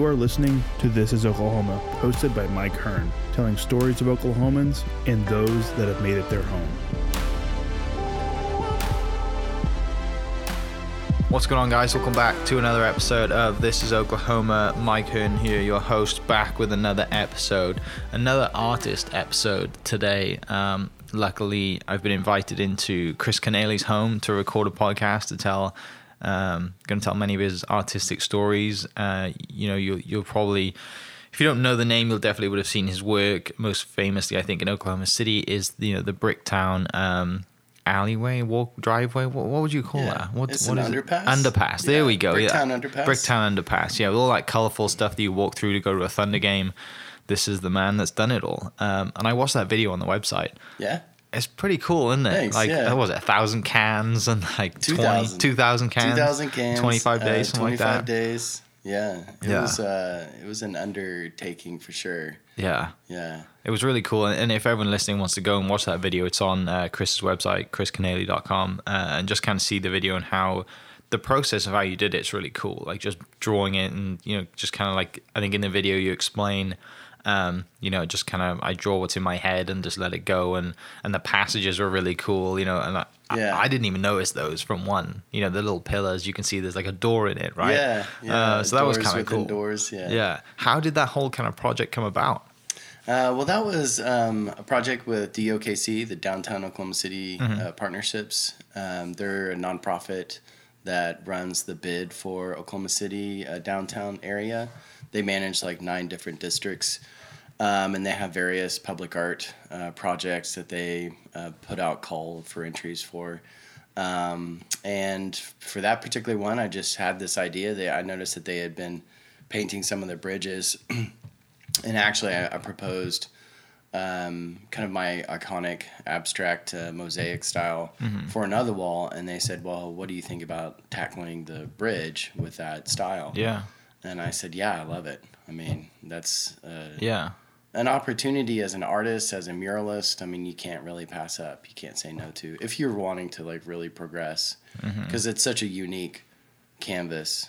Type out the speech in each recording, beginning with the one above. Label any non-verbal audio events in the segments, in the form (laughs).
You are listening to This is Oklahoma, hosted by Mike Hearn, telling stories of Oklahomans and those that have made it their home. What's going on, guys? Welcome back to another episode of This is Oklahoma. Mike Hearn here, your host, back with another episode, another artist episode today. Um, luckily, I've been invited into Chris Canale's home to record a podcast to tell. Um, going to tell many of his artistic stories. Uh, you know, you'll, you'll probably if you don't know the name, you'll definitely would have seen his work. Most famously, I think, in Oklahoma City is you know the Bricktown um, alleyway, walk, driveway. What, what would you call Yeah, that? What, it's what an is it? underpass. Underpass. There Yeah, we go. Bricktown yeah. underpass. Bricktown underpass. Yeah, with all that colorful stuff that you walk through to go to a Thunder game. This is the man that's done it all. Um, and I watched that video on the website. Yeah. It's pretty cool, isn't it? Thanks, like, yeah. was it? A thousand cans and like 20 2,000. 2,000 cans. 2,000 cans. 25 days, uh, something like 25 that. days. Yeah. It Yeah. was uh it was an undertaking for sure. Yeah. Yeah. It was really cool. And if everyone listening wants to go and watch that video, it's on uh, Chris's website, chriscanale.com, uh, and just kind of see the video and how the process of how you did it's really cool. Like just drawing it and, you know, just kind of like, I think in the video you explain, um, you know, just kind of, I draw what's in my head and just let it go. And, and the passages were really cool, you know, and I, Yeah. I, I didn't even notice those from one, you know, the little pillars, you can see there's like a door in it, right? Yeah. yeah. Uh, so that was kind of cool. Doors, yeah. Yeah. How did that whole kind of project come about? Uh, well, that was um, a project with DOKC, the Downtown Oklahoma City Mm-hmm. uh, Partnerships. Um, they're a nonprofit that runs the bid for Oklahoma City uh, downtown area. They manage like nine different districts, um, and they have various public art uh, projects that they uh, put out call for entries for. Um, and for that particular one, I just had this idea. That I noticed that they had been painting some of the bridges (clears throat) and actually I, I proposed um, kind of my iconic abstract uh, mosaic style for another wall and they said well what do you think about tackling the bridge with that style Yeah. And i said yeah i love it. I mean that's uh, Yeah. an opportunity as an artist as a muralist i mean you can't really pass up. You can't say no to if you're wanting to like really progress. Because it's such a unique canvas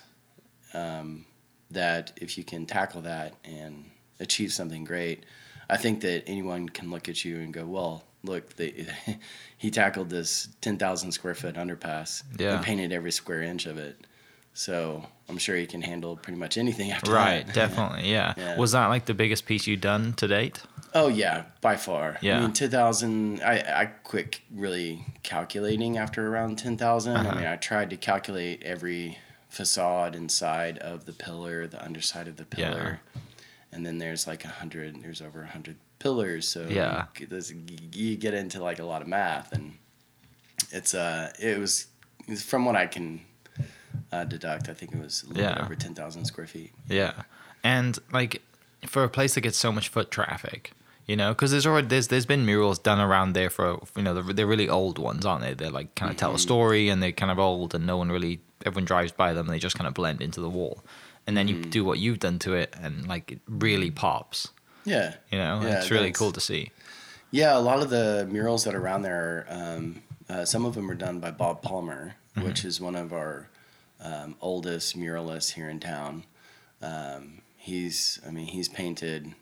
um, that if you can tackle that and achieve something great i think that anyone can look at you and go well look they, (laughs) he tackled this 10000 square foot underpass Yeah. and painted every square inch of it so i'm sure he can handle pretty much anything after Right, that Right, definitely, yeah. (laughs) Yeah. Was that like the biggest piece you've done to date? Oh yeah, by far. Yeah. I mean, ten thousand. I I quit really calculating after around ten Uh-huh. I mean, I tried to calculate every facade inside of the pillar, the underside of the Yeah. pillar, and then there's like a hundred. There's over a hundred pillars, so Yeah. you, you get into like a lot of math, and it's uh, it was from what I can uh, deduct. I think it was a little bit over ten thousand square feet. Yeah, and like for a place that gets so much foot traffic, you know, because there's already there's there's been murals done around there for you know they're, they're really old ones, aren't they? They're like kind of tell a story and they're kind of old and no one really everyone drives by them and they just kind of blend into the wall, and then you do what you've done to it and like it really pops. Yeah. You know, Yeah, it's really cool to see. Yeah, a lot of the murals that are around there, um, uh, some of them are done by Bob Palmer, Mm-hmm. which is one of our um, oldest muralist here in town. Um, he's, I mean, he's painted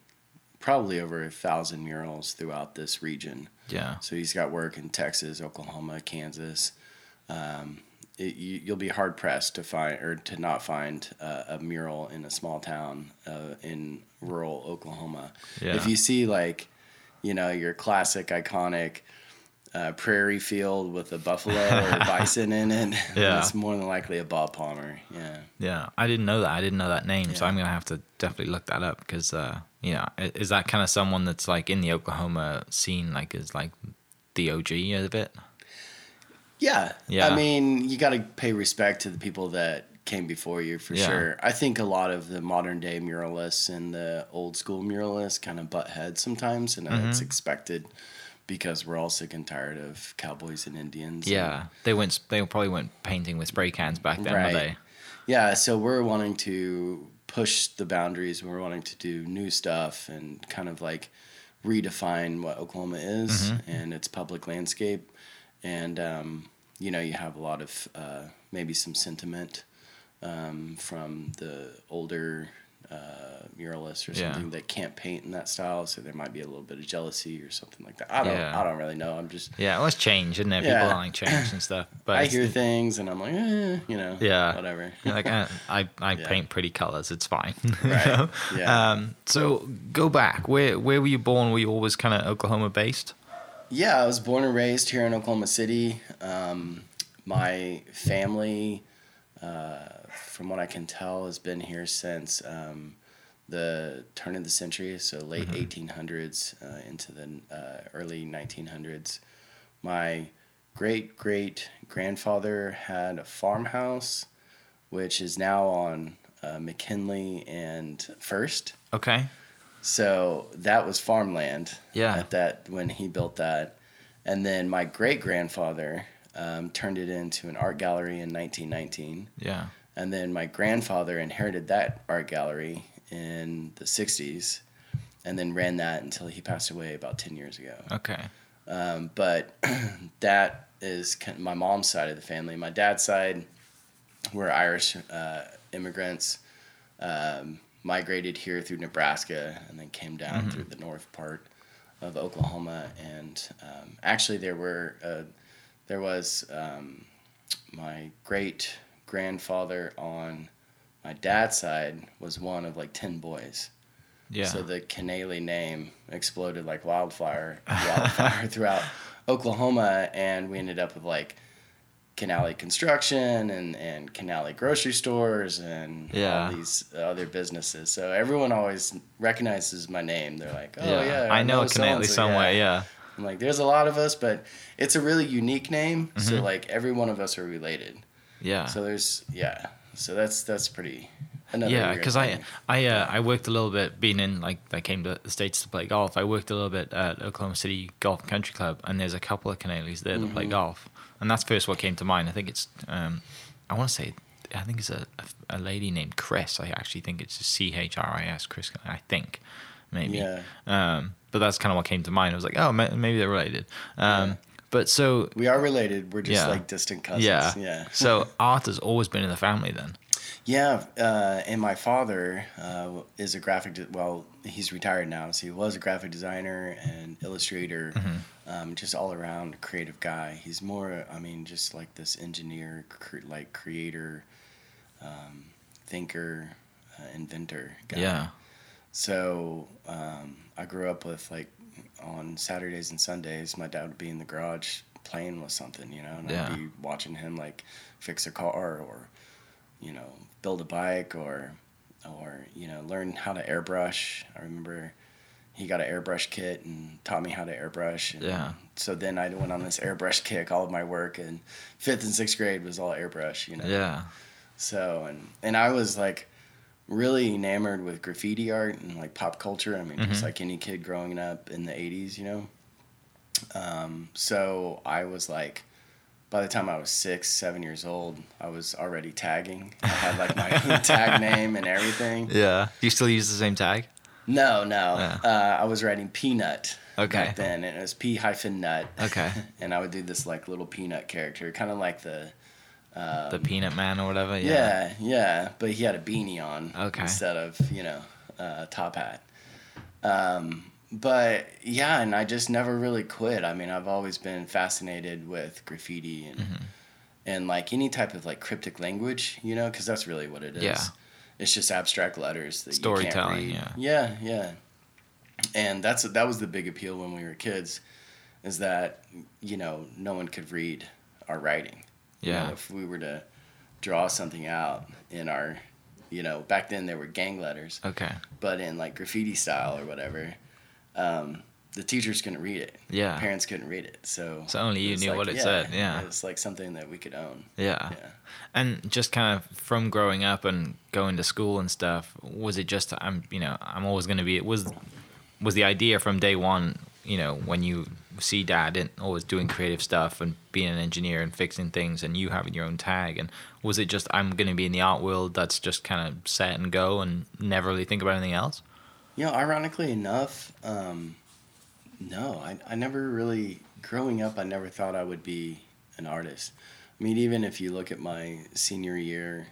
probably over a thousand murals throughout this region. Yeah, So he's got work in Texas, Oklahoma, Kansas. Um, it, you, you'll be hard pressed to find or to not find uh, a mural in a small town uh, in rural Oklahoma. Yeah. If you see like, you know, your classic iconic uh, prairie field with a buffalo or a (laughs) bison in it, (laughs) Yeah. it's more than likely a Bob Palmer. Yeah. yeah. I didn't know that. I didn't know that name, so I'm gonna have to definitely look that up because uh, you know, is that kind of someone that's like in the Oklahoma scene, like is like the OG of it? Yeah. Yeah. I mean, you got to pay respect to the people that came before you for Yeah. sure. I think a lot of the modern day muralists and the old school muralists kind of butt heads sometimes, and Mm-hmm. it's expected because we're all sick and tired of cowboys and Indians. and- Yeah, they went. They probably went painting with spray cans back then, Right. were they? Yeah, so we're wanting to push the boundaries. We're wanting to do new stuff and kind of like redefine what Oklahoma is Mm-hmm. and its public landscape. And um, you know, you have a lot of uh, maybe some sentiment um, from the older uh, muralist or Yeah. something that can't paint in that style, so there might be a little bit of jealousy or something like that. I don't Yeah. I don't really know. I'm just Yeah, well, it's change, isn't it? Yeah. People like change and stuff. (laughs) But I hear things and I'm like, eh, you know, Yeah. whatever. (laughs) Like I, I Yeah. paint pretty colors. It's fine. (laughs) you Right. know? Yeah. Um, so go back. Where where were you born? Were you always kind of Oklahoma based? Yeah, I was born and raised here in Oklahoma City. Um, my family, uh, from what I can tell, has been here since um, the turn of the century, so late 1800s uh, into the uh, early 1900s. My great great grandfather had a farmhouse, which is now on uh, McKinley and First. Okay. So that was farmland Yeah. at that when he built that, and then my great grandfather um, turned it into an art gallery in 1919, Yeah. and then my grandfather inherited that art gallery in the 60s, and then ran that until he passed away about 10 years ago. Okay. Um, but (clears throat) that is kind my mom's side of the family. My dad's side, we're Irish uh, immigrants. Um, migrated here through Nebraska and then came down through the north part of Oklahoma. And um, actually, there were uh, there was um, my great grandfather on my dad's side was one of like ten boys. Yeah. So the Canale name exploded like wildfire, wildfire (laughs) throughout Oklahoma, and we ended up with like Canale Construction and and Canale grocery stores and Yeah. all these other businesses. So everyone always recognizes my name. They're like, "Oh yeah, I know a Canale so-and-so." somewhere. Yeah. I'm like, "There's a lot of us, but it's a really unique name. So Mhm. like every one of us are related. Yeah. So there's yeah. So that's that's pretty. Another yeah, because I. I uh, I worked a little bit being in like I came to the states to play golf. I worked a little bit at Oklahoma City Golf Country Club, and there's a couple of Canales there that play Mm-hmm. golf, and that's first what came to mind. I think it's um, I want to say I think it's a, a a lady named Chris. I actually think it's C H R I S Chris. I think maybe. Yeah. Um, but that's kind of what came to mind. I was like, oh, maybe they're related. Um, Yeah. But so We are related. We're just Yeah. like distant cousins. yeah, Yeah. so (laughs) art has always been in the family then. Yeah. Uh, and my father uh, is a graphic. De- well, he's retired now, so he was a graphic designer and illustrator, Mm-hmm. um, just all around creative guy. He's more. I mean, just like this engineer, cr- like creator, um, thinker, uh, inventor guy. Yeah. So um, I grew up with like on Saturdays and Sundays, my dad would be in the garage playing with something, you know, and Yeah. I'd be watching him like fix a car or, you know, build a bike or, or you know, learn how to airbrush. I remember he got an airbrush kit and taught me how to airbrush. And Yeah. So then I went on this (laughs) airbrush kick. All of my work in fifth and sixth grade was all airbrush, you know. Yeah. So and and I was like really enamored with graffiti art and like pop culture. I mean, just Mhm. like any kid growing up in the '80s, you know. Um, so I was like, by the time I was six, seven years old, I was already tagging. I had like my (laughs) tag name and everything. Yeah. Do you still use the same tag? No, no, Yeah. uh, I was writing peanut. Okay. Back then, and it was P hyphen nut. Okay. (laughs) and I would do this like little peanut character, kind of like the. Um, The Peanut Man or whatever. Yeah. Yeah, yeah, but he had a beanie on Okay. instead of you know a top hat. Um, but yeah, and I just never really quit. I mean, I've always been fascinated with graffiti and Mm-hmm. and like any type of like cryptic language, you know, because that's really what it is. Yeah. It's just abstract letters that Storytelling, You can't read. yeah. Yeah, yeah. And that's that was the big appeal when we were kids, is that you know no one could read our writing. You know, Yeah. if we were to draw something out in our, you know, back then there were gang letters, Okay. but in like graffiti style or whatever, um, the teachers couldn't read it. Yeah. Parents couldn't read it. So. So only you knew like- what it said, yeah. It's like something that we could own. Yeah. Yeah. And just kind of from growing up and going to school and stuff, was it just I'm you know I'm always going to be it was was the idea from day one you know when you see dad and always doing creative stuff and being an engineer and fixing things and you having your own tag and was it just I'm going to be in the art world that's just kind of set and go and never really think about anything else? You know, ironically enough, um, no, I, I never really, growing up, I never thought I would be an artist. I mean, even if you look at my senior year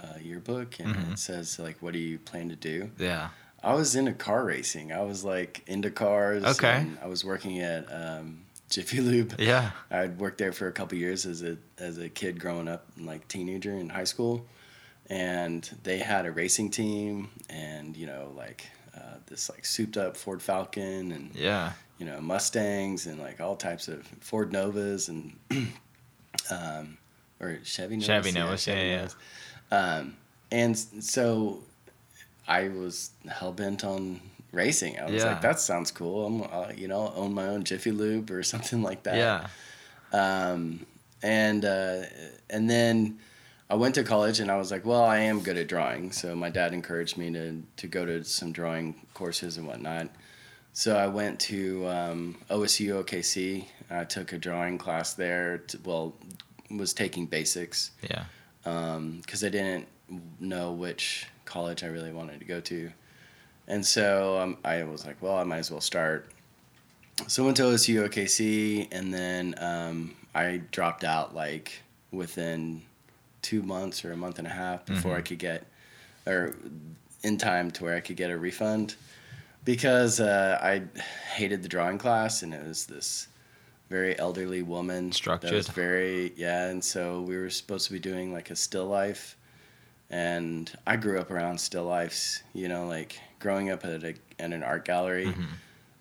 uh, yearbook, and Mhm. it says like, "What do you plan to do?" Yeah. I was into car racing. I was like into cars. Okay. and I was working at um, Jiffy Lube. Yeah. I'd worked there for a couple years as a as a kid growing up, like teenager in high school, and they had a racing team, and you know like uh, this like souped up Ford Falcon and Yeah. you know Mustangs and like all types of Ford Novas and (clears throat) um, or Chevy Novas. Chevy Novas, yeah, yeah. Novas. Um, and so I was hell bent on racing. I was Yeah. like, that sounds cool. I'm uh, you know own my own Jiffy Lube or (laughs) something like that. Yeah. Um, and uh, and then I went to college and I was like, well, I am good at drawing. So my dad encouraged me to to go to some drawing courses and whatnot. So I went to um, OSU OKC. I took a drawing class there. To, well, was taking basics Yeah. because I didn't know which college I really wanted to go to. And so um, I was like, well, I might as well start. So I went to OSU OKC, and then um, I dropped out like within two months or a month and a half before I could get, or in time to where I could get a refund, because uh, I hated the drawing class, and it was this very elderly woman. That was Structured. very yeah, and so we were supposed to be doing like a still life, and I grew up around still lifes. You know, like growing up at a at an art gallery,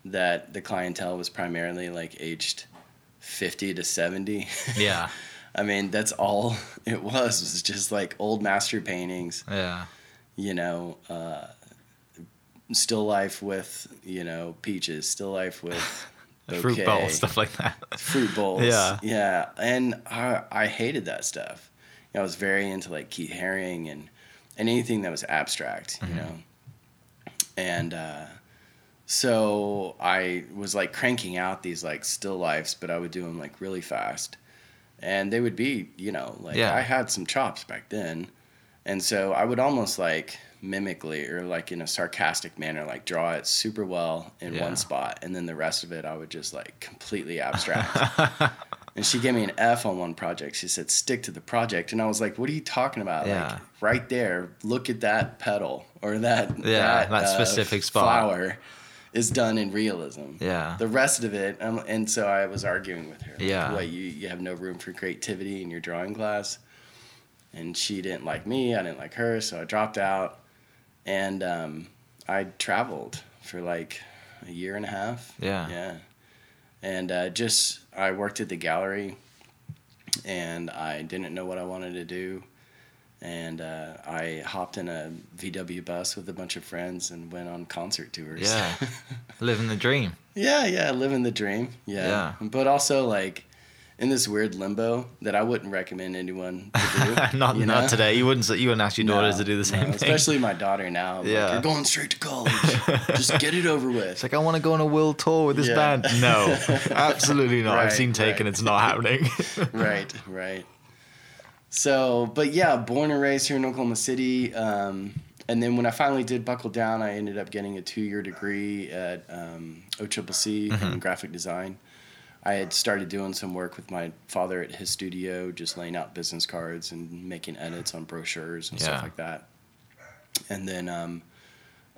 that the clientele was primarily like aged fifty to seventy. Yeah. (laughs) I mean, that's all it was. Was just like old master paintings. Yeah. You know, uh, still life with you know peaches. Still life with (laughs) Fruit bowls, stuff like that. fruit bowls. (laughs) Yeah. Yeah. And I, I hated that stuff. I was very into like Keith Haring and, and anything that was abstract, you know. And uh, so I was like cranking out these like still lifes, but I would do them like really fast. And they would be, you know, like Yeah. I had some chops back then. And so I would almost like mimically or like in a sarcastic manner, like draw it super well in Yeah. one spot. And then the rest of it, I would just like completely (laughs) abstract. And she gave me an F on one project. She said, stick to the project. And I was like, what are you talking about? Yeah. Like right there, look at that petal or that, Yeah, that uh, specific spot. flower is done in realism. Yeah. The rest of it, um, and so I was arguing with her. like, Yeah. What, you, you have no room for creativity in your drawing class? And she didn't like me, I didn't like her, so I dropped out. And um, I traveled for like a year and a half. Yeah. Yeah. And uh, just, I worked at the gallery and I didn't know what I wanted to do. And uh, I hopped in a VW bus with a bunch of friends and went on concert tours. Yeah. (laughs) Living the dream. Yeah, yeah, living the dream. Yeah. Yeah. But also like in this weird limbo that I wouldn't recommend anyone to do. (laughs) not you not today. You wouldn't. You wouldn't ask your daughters No, to do the same no, thing. Especially my daughter now. I'm Yeah. Like, You're going straight to college. Just (laughs) get it over with. It's like I want to go on a world tour with this Yeah. band. No, (laughs) absolutely not. I've seen Taken. right. It's not happening. right, right. So, but yeah, born and raised here in Oklahoma City. Um, and then when I finally did buckle down, I ended up getting a two-year degree at um, OCCC Mm-hmm. in graphic design. I had started doing some work with my father at his studio, just laying out business cards and making edits on brochures and Yeah. stuff like that. And then um,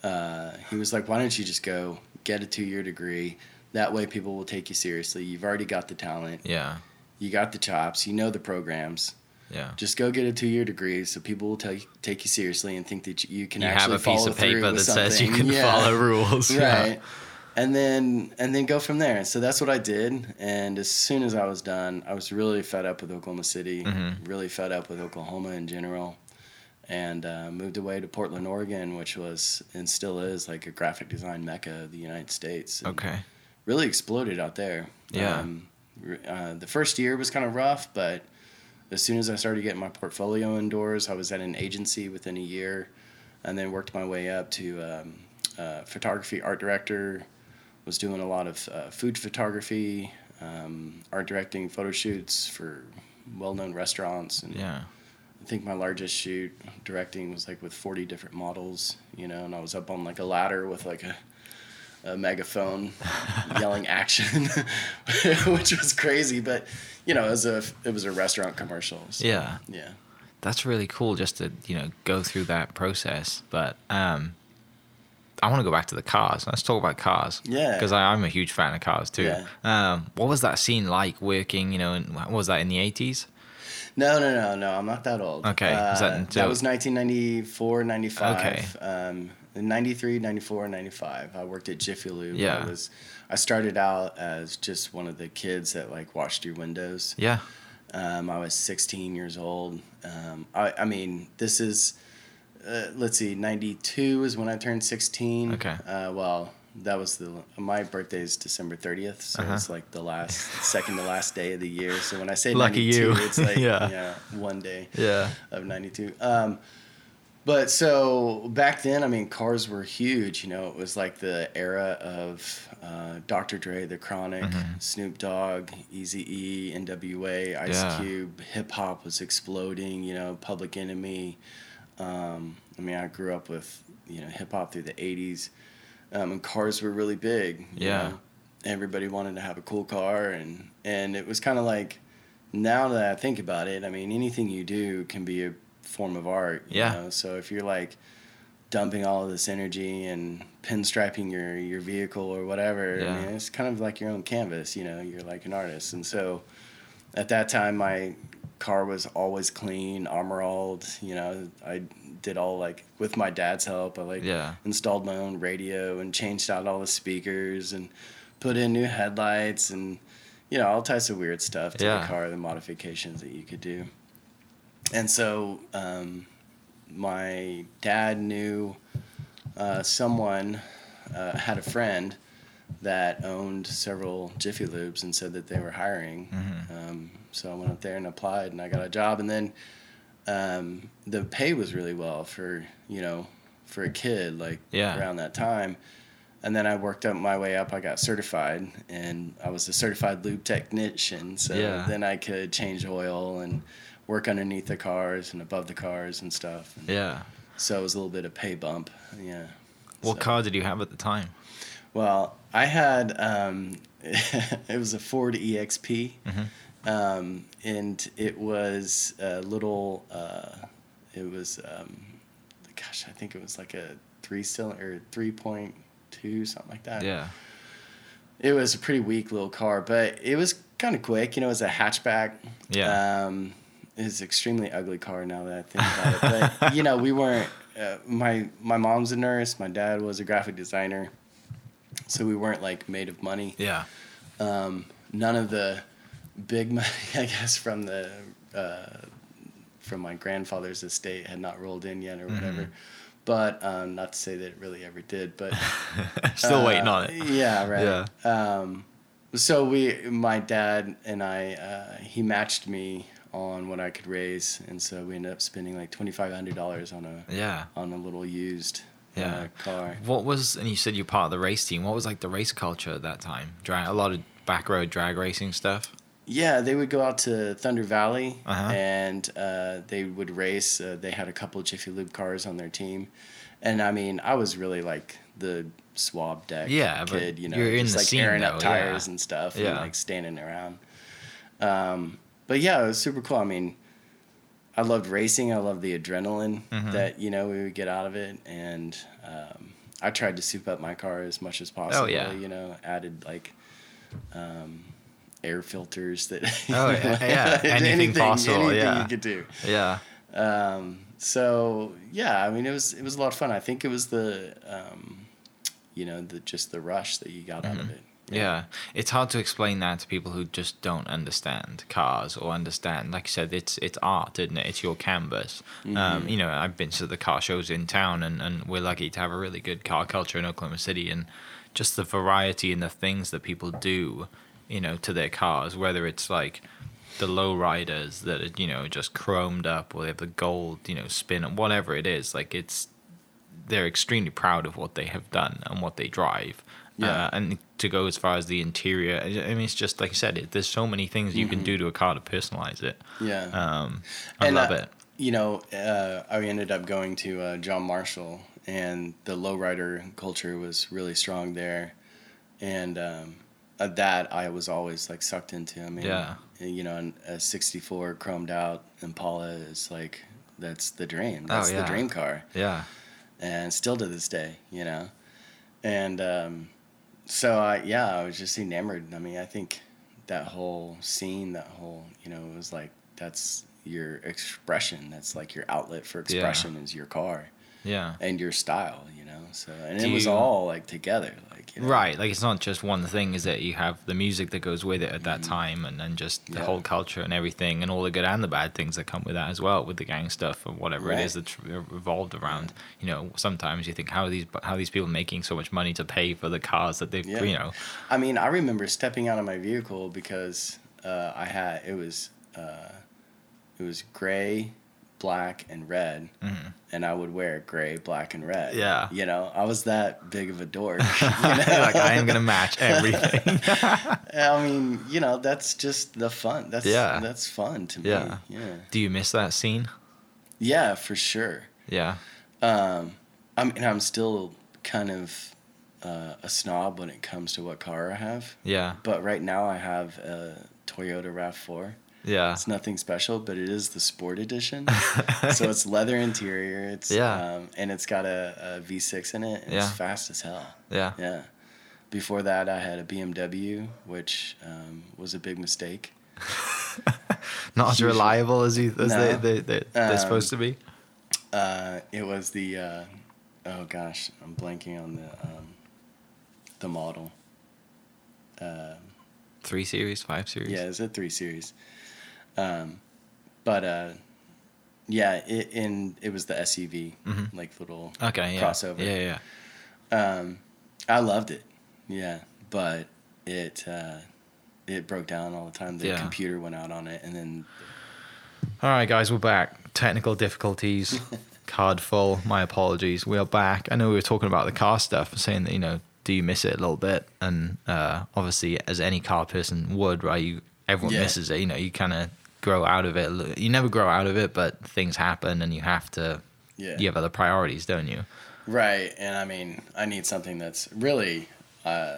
uh, he was like, "Why don't you just go get a two-year degree? That way, people will take you seriously. You've already got the talent yeah, you got the chops, you know the programs. yeah. Just go get a two year degree so people will take take you seriously and think that you, you can You have actually a piece follow of paper that says you can (laughs) Yeah. follow rules. (laughs) Yeah. And then and then go from there. So that's what I did. And as soon as I was done, I was really fed up with Oklahoma City, Mhm. really fed up with Oklahoma in general. And uh, moved away to Portland, Oregon, which was and still is like a graphic design mecca of the United States. Okay. really exploded out there. Yeah. Um, uh, the first year was kind of rough, but as soon as I started getting my portfolio indoors, I was at an agency within a year, and then worked my way up to um, uh, photography art director. Was doing a lot of uh, food photography, um, art directing photo shoots for well-known restaurants, and Yeah. I think my largest shoot directing was like with 40 different models, you know, and I was up on like a ladder with like a, a megaphone (laughs) yelling action, (laughs) which was crazy, but you know, it was a, it was a restaurant commercial. so, Yeah. Yeah. that's really cool just to you know go through that process. But um, I want to go back to the cars. Let's talk about cars. Yeah. Because I'm a huge fan of cars too. Yeah. Um, what was that scene like working? You know, in, what was that in the 80s? No, no, no, no. I'm not that old. Okay, Uh, is that that, was 1994, 95. Okay. Um, in 93, 94, 95. I worked at Jiffy Lube. Yeah. I was. I started out as just one of the kids that like washed your windows. Yeah. Um, I was 16 years old. Um, I, I mean, this is, uh, let's see, 92 is when I turned 16. Okay. Uh, well, that was the, my birthday is December 30th. So Uh-huh. it's like the last, second to last day of the year. So when I say Lucky 92, you. it's like, (laughs) Yeah. yeah. one day Yeah. of 92. Um, but so back then, I mean, cars were huge. You know, it was like the era of uh, Dr. Dre, The Chronic, Mm-hmm. Snoop Dogg, Easy E, NWA, Ice Yeah. Cube. Hip hop was exploding. You know, Public Enemy. Um, I mean, I grew up with you know hip hop through the 80s, um, and cars were really big. Yeah. know. everybody wanted to have a cool car, and and it was kind of like now that I think about it, I mean, anything you do can be a form of art. You Yeah. Know? So if you're like dumping all of this energy and pinstriping your your vehicle or whatever, Yeah. I mean, it's kind of like your own canvas. You know, you're like an artist, and so at that time, my car was always clean, armoralled. You know, I did all like with my dad's help. I like Yeah. installed my own radio and changed out all the speakers and put in new headlights and you know all types of weird stuff to Yeah. the car, the modifications that you could do. And so um, my dad knew uh, someone uh, had a friend that owned several Jiffy Lubes and said that they were hiring. Mm-hmm. Um, so I went up there and applied, and I got a job. And then um, the pay was really well for you know for a kid like Yeah. around that time. And then I worked up my way up. I got certified, and I was a certified lube technician. So Yeah. then I could change oil and work underneath the cars and above the cars and stuff. And Yeah. So it was a little bit of pay bump. Yeah. What So- car did you have at the time? Well, I had um, (laughs) it was a Ford EXP, Mm-hmm. Um, and it was a little. Uh, it was, um, gosh, I think it was like a three cylinder, three point two, something like that. Yeah. It was a pretty weak little car, but it was kind of quick. You know, it was a hatchback. Yeah. Um, it's an extremely ugly car now that I think about it. But (laughs) you know, we weren't. Uh, my my mom's a nurse. My dad was a graphic designer, so we weren't like made of money. Yeah. Um, none of the big money, (laughs) I guess, from the uh, from my grandfather's estate had not rolled in yet or whatever. Mm-hmm. But um, not to say that it really ever did. But (laughs) Still uh, waiting on it. (laughs) Yeah, right. Yeah. Um, so we, my dad and I, uh, he matched me on what I could raise, and so we ended up spending like twenty five hundred dollars on a Yeah. on a little used Yeah. uh, car. What was and you said you're part of the race team. What was like the race culture at that time? Drag a lot of back road drag racing stuff. Yeah, they would go out to Thunder Valley Uh-huh. and uh, they would race. Uh, they had a couple of Jiffy Lube cars on their team, and I mean, I was really like the swab deck Yeah, kid, you know, you're in just the like scene, airing though, up tires yeah. and stuff, Yeah. and like standing around. Um, but yeah, it was super cool. I mean, I loved racing. I loved the adrenaline Mhm. that you know we would get out of it, and um, I tried to soup up my car as much as possible. Oh, yeah. You know, added like um, air filters that. Oh, yeah, (laughs) yeah. (laughs) Anything possible, anything yeah. you could do. Yeah. Um, so yeah, I mean, it was it was a lot of fun. I think it was the, um, you know, the just the rush that you got out of it. Mm-hmm. Yeah, it's hard to explain that to people who just don't understand cars or understand. Like I said, it's it's art, isn't it? It's your canvas. Um, you know, I've been to the car shows in town, and, and we're lucky to have a really good car culture in Oklahoma City, and just the variety and the things that people do, you know, to their cars. Whether it's like the low riders that are you know just chromed up, or they have the gold, you know, spin, and whatever it is. Like it's they're extremely proud of what they have done and what they drive. Yeah. Uh, and to go as far as the interior, I mean, it's just like I said, it, there's so many things you can do to a car to personalize it. Yeah. Um, I And, love uh, it. You know, uh, I ended up going to uh, John Marshall, and the lowrider culture was really strong there, and um, uh, that I was always like sucked into. I mean, Yeah. you know, an- a '64 chromed out Impala is like that's the dream. Oh, That's yeah. the dream car. Yeah. and still to this day, you know. And um, so I, yeah, I was just enamored. I mean, I think that whole scene, that whole, you know, it was like that's your expression. That's like your outlet for Yeah. expression is your car Yeah. and your style, you know. So and Do it was you- all like together, like you know? Right, like it's not just one thing, is that you have the music that goes with it at that time, and then just the Mm-hmm. Yeah. whole culture and everything, and all the good and the bad things that come with that as well, with the gang stuff or whatever it is Right. that's revolved around. You know, sometimes you think how are these how are these people making so much money to pay for the cars that they've Yeah. you know I mean, I remember stepping out of my vehicle because uh, I had it was uh, it was gray, black, and red, and I would wear gray, black, and red. Mm-hmm. Yeah. you know, I was that big of a dork. (laughs) you know? like I am gonna match everything. (laughs) (laughs) I mean, you know, that's just the fun. That's Yeah. that's fun to me. Yeah. yeah, Do you miss that scene? yeah, for sure. Yeah, Um, I mean, I'm still kind of uh, a snob when it comes to what car I have, yeah, but right now I have a Toyota Rav4. Yeah, It's nothing special, but it is the sport edition. (laughs) so it's leather interior. It's Yeah. um, and it's got a, a V6 in it. Yeah. It's fast as hell. yeah, Yeah. Before that, I had a BMW, which um, was a big mistake. (laughs) Not as reliable as you as No. they, they, they they're Um, supposed to be. Uh, it was the uh, oh gosh, I'm blanking on the um, the model. Uh, Three series, five series. yeah, it's a three series. Um, but uh, yeah, it in it was the SUV, Mhm. like little Okay. Yeah. crossover. Yeah. Yeah. Um, I loved it. Yeah, but it uh, it broke down all the time. The Yeah. computer went out on it, and then All right, guys, we're back. Technical difficulties. (laughs) Card full. My apologies. We are back. I know we were talking about the car stuff, saying that you know, do you miss it a little bit? And uh, obviously, as any car person would, right? You everyone Yeah. misses it. You know, you kind of grow out of it. You never grow out of it, but things happen, and you have to. yeah, You have other priorities, don't you? right. And I mean, I need something that's really. Uh,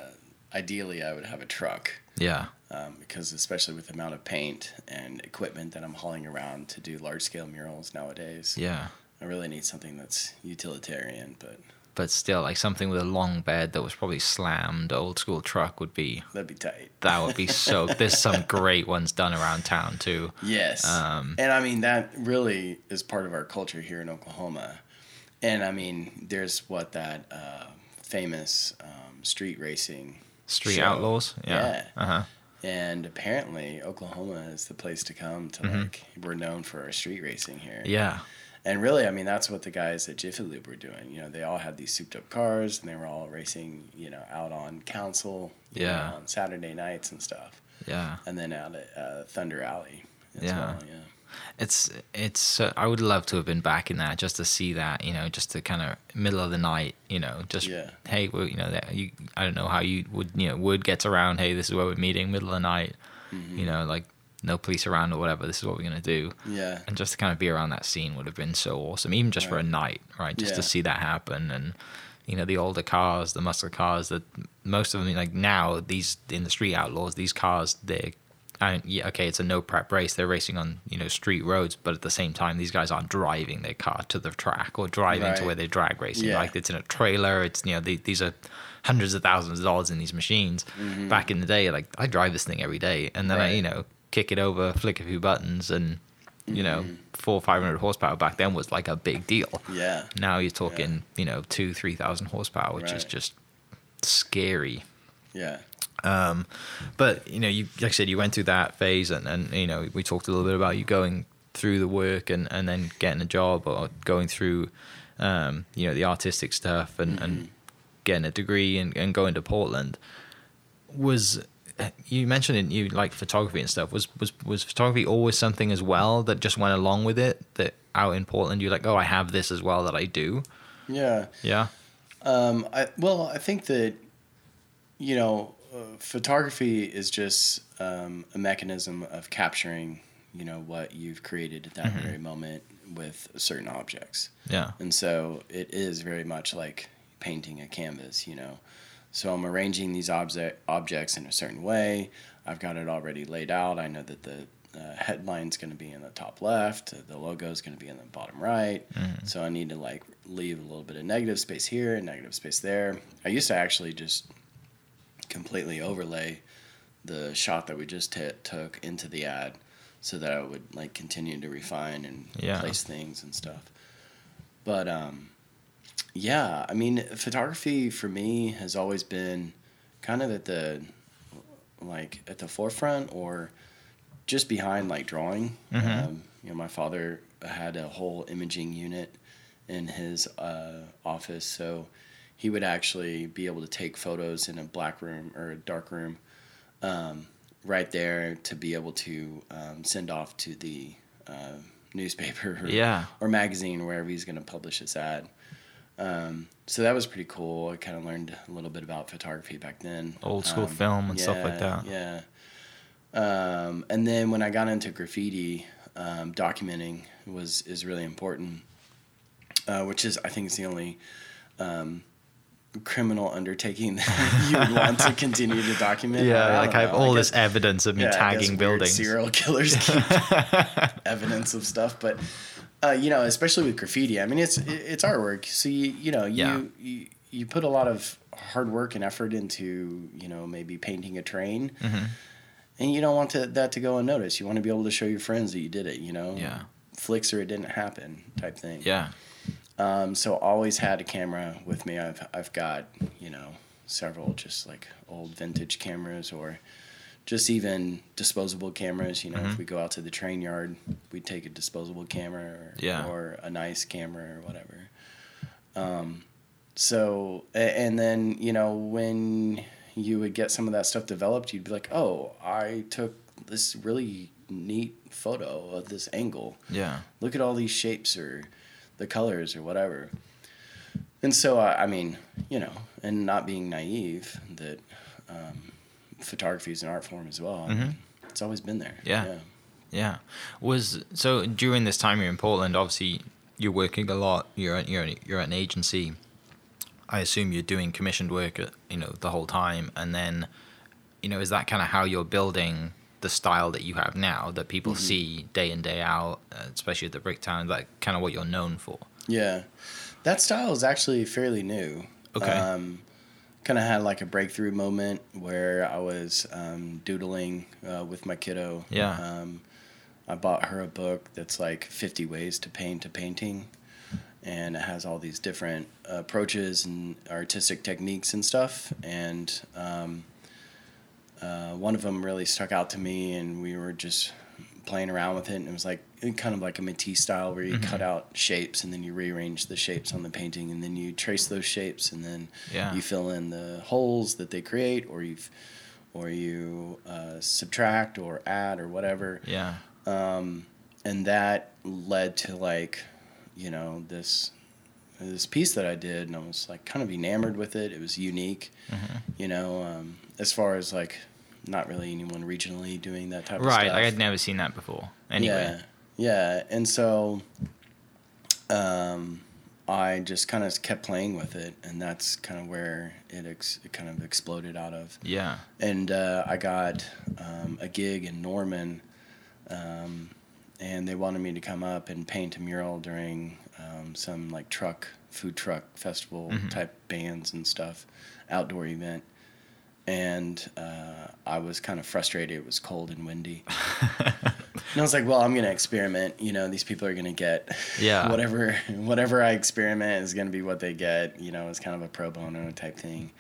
ideally, I would have a truck. Yeah. um, because especially with the amount of paint and equipment that I'm hauling around to do large scale murals nowadays, Yeah. I really need something that's utilitarian. But But still, like something with a long bed that was probably slammed, old school truck would be that'd be tight. that would be so. (laughs) There's some great ones done around town too. Yes, Um, and I mean that really is part of our culture here in Oklahoma. And I mean, there's what that uh, famous um, street racing Street show. Outlaws. Yeah. Yeah. Uh huh. And apparently, Oklahoma is the place to come to like. We're known for our street racing here. Mm-hmm. Yeah. And really, I mean, that's what the guys at Jiffy Lube were doing. You know, they all had these souped up cars, and they were all racing. You know, out on Council. you know, on Saturday nights and stuff, Yeah. and then out at uh, Thunder Valley. As Yeah. Well, yeah. It's it's. Uh, I would love to have been back in that just to see that. You know, just to kind of middle of the night. You know, just Yeah. hey, well, you know, that you. I don't know how you would. You know, word gets around. Hey, this is where we're meeting, middle of the night. Mm-hmm. You know, like no police around or whatever. This is what we're gonna do. Yeah. and just to kind of be around that scene would have been so awesome, even just for a night, right? Just to see that happen, and you know the older cars, the muscle cars that most of them like now these in the street outlaws, these cars they. I, yeah, okay, it's a no prep race. They're racing on you know street roads, but at the same time, these guys aren't driving their car to the track or driving to where they're drag racing. Yeah. Like it's in a trailer. It's you know the, these are hundreds of thousands of dollars in these machines. Back in the day, like I drive this thing every day, and then I Mm-hmm. You know kick it over, flick a few buttons, and you know Mm-hmm. four or five hundred horsepower back then was like a big deal. Yeah. Now you're talking you know two three thousand horsepower, which is just scary. Yeah. Um, but you know, you like I said, you went through that phase, and, and you know, we talked a little bit about you going through the work and, and then getting a job or going through, um, you know, the artistic stuff and, and getting a degree and, and going to Portland. Was you mentioned it, you like photography and stuff? Was was was photography always something as well that just went along with it? That out in Portland, you're like, oh, I have this as well that I do. Yeah. Yeah. Um, I, well, I think that, you know, uh, photography is just um, a mechanism of capturing, you know, what you've created at that very moment with certain objects. Yeah. And so it is very much like painting a canvas, you know. So I'm arranging these object objects in a certain way. I've got it already laid out. I know that the uh, headline's going to be in the top left. The logo is going to be in the bottom right. So I need to like leave a little bit of negative space here and negative space there. I used to actually just completely overlay the shot that we just t- took into the ad so that I would like continue to refine and Yeah. place things and stuff. But um, yeah, I mean, photography for me has always been kind of at the like at the forefront or just behind like drawing. Mhm. Um, you know, my father had a whole imaging unit in his uh, office, so he would actually be able to take photos in a black room or a dark room um, right there to be able to um, send off to the uh, newspaper or, Yeah. or magazine wherever he's going to publish his ad. Um, so that was pretty cool. I kind of learned a little bit about photography back then. Old school Um, film and stuff like that. Yeah. Um, and then when I got into graffiti, um, documenting was is really important, uh, which is I think is the only um, criminal undertaking that (laughs) you would want to (laughs) continue to document. Yeah, like I have know, all guess- this evidence of me yeah, I tagging buildings. Serial killers keep (laughs) evidence of stuff, but uh, you know, especially with graffiti. I mean, it's it's artwork, so you you know you, Yeah. you you put a lot of hard work and effort into you know maybe painting a train, Mhm. and you don't want to, that to go unnoticed. You want to be able to show your friends that you did it. You know, Yeah. flicks or it didn't happen type thing. Yeah. Um, so always had a camera with me. I've I've got you know several just like old vintage cameras or just even disposable cameras. You know, Mhm. if we go out to the train yard, we'd take a disposable camera or, Yeah. or a nice camera or whatever. Um, so and then you know when you would get some of that stuff developed, you'd be like, oh, I took this really neat photo of this angle Yeah. look at all these shapes or the colors or whatever. And so, I, I mean, you know, and not being naive that um, photography is an art form as well. Mhm. It's always been there. Yeah. Yeah. Was so during this time you're in Portland, obviously you're working a lot. You're at, you're you're at an agency. I assume you're doing commissioned work, uh, you know, the whole time, and then, you know, is that kind of how you're building the style that you have now that people Mm-hmm. see day in day out, uh, especially at the Bricktown? That kind of what you're known for. Yeah. That style is actually fairly new. Okay. Um, kind of had like a breakthrough moment where I was um, doodling uh, with my kiddo. Yeah. Um, I bought her a book that's like 50 ways to paint a painting. And it has all these different approaches and artistic techniques and stuff. And um, uh, one of them really stuck out to me, and we were just playing around with it. And it was like kind of like a Matisse style where you cut out shapes and then you rearrange the shapes on the painting, and then you trace those shapes, and then Yeah. you fill in the holes that they create, or you or you uh, subtract or add or whatever Yeah. um, and that led to like you know this this piece that I did, and I was like kind of enamored with it. It was unique, Mm-hmm. you know, um, as far as like not really anyone regionally doing that type of Right. stuff. Like I'd never seen that before. Anyway. Yeah, yeah, and so um, I just kind of kept playing with it, and that's kind of where it ex- it kind of exploded out of Yeah. and uh, I got um, a gig in Norman, um, and they wanted me to come up and paint a mural during um, some like truck food truck festival Mhm. type bands and stuff, outdoor event. And uh, I was kind of frustrated. It was cold and windy. (laughs) And I was like, well, I'm gonna experiment. You know, these people are gonna get Yeah. (laughs) whatever whatever I experiment is gonna be what they get. You know, it's kind of a pro bono type thing.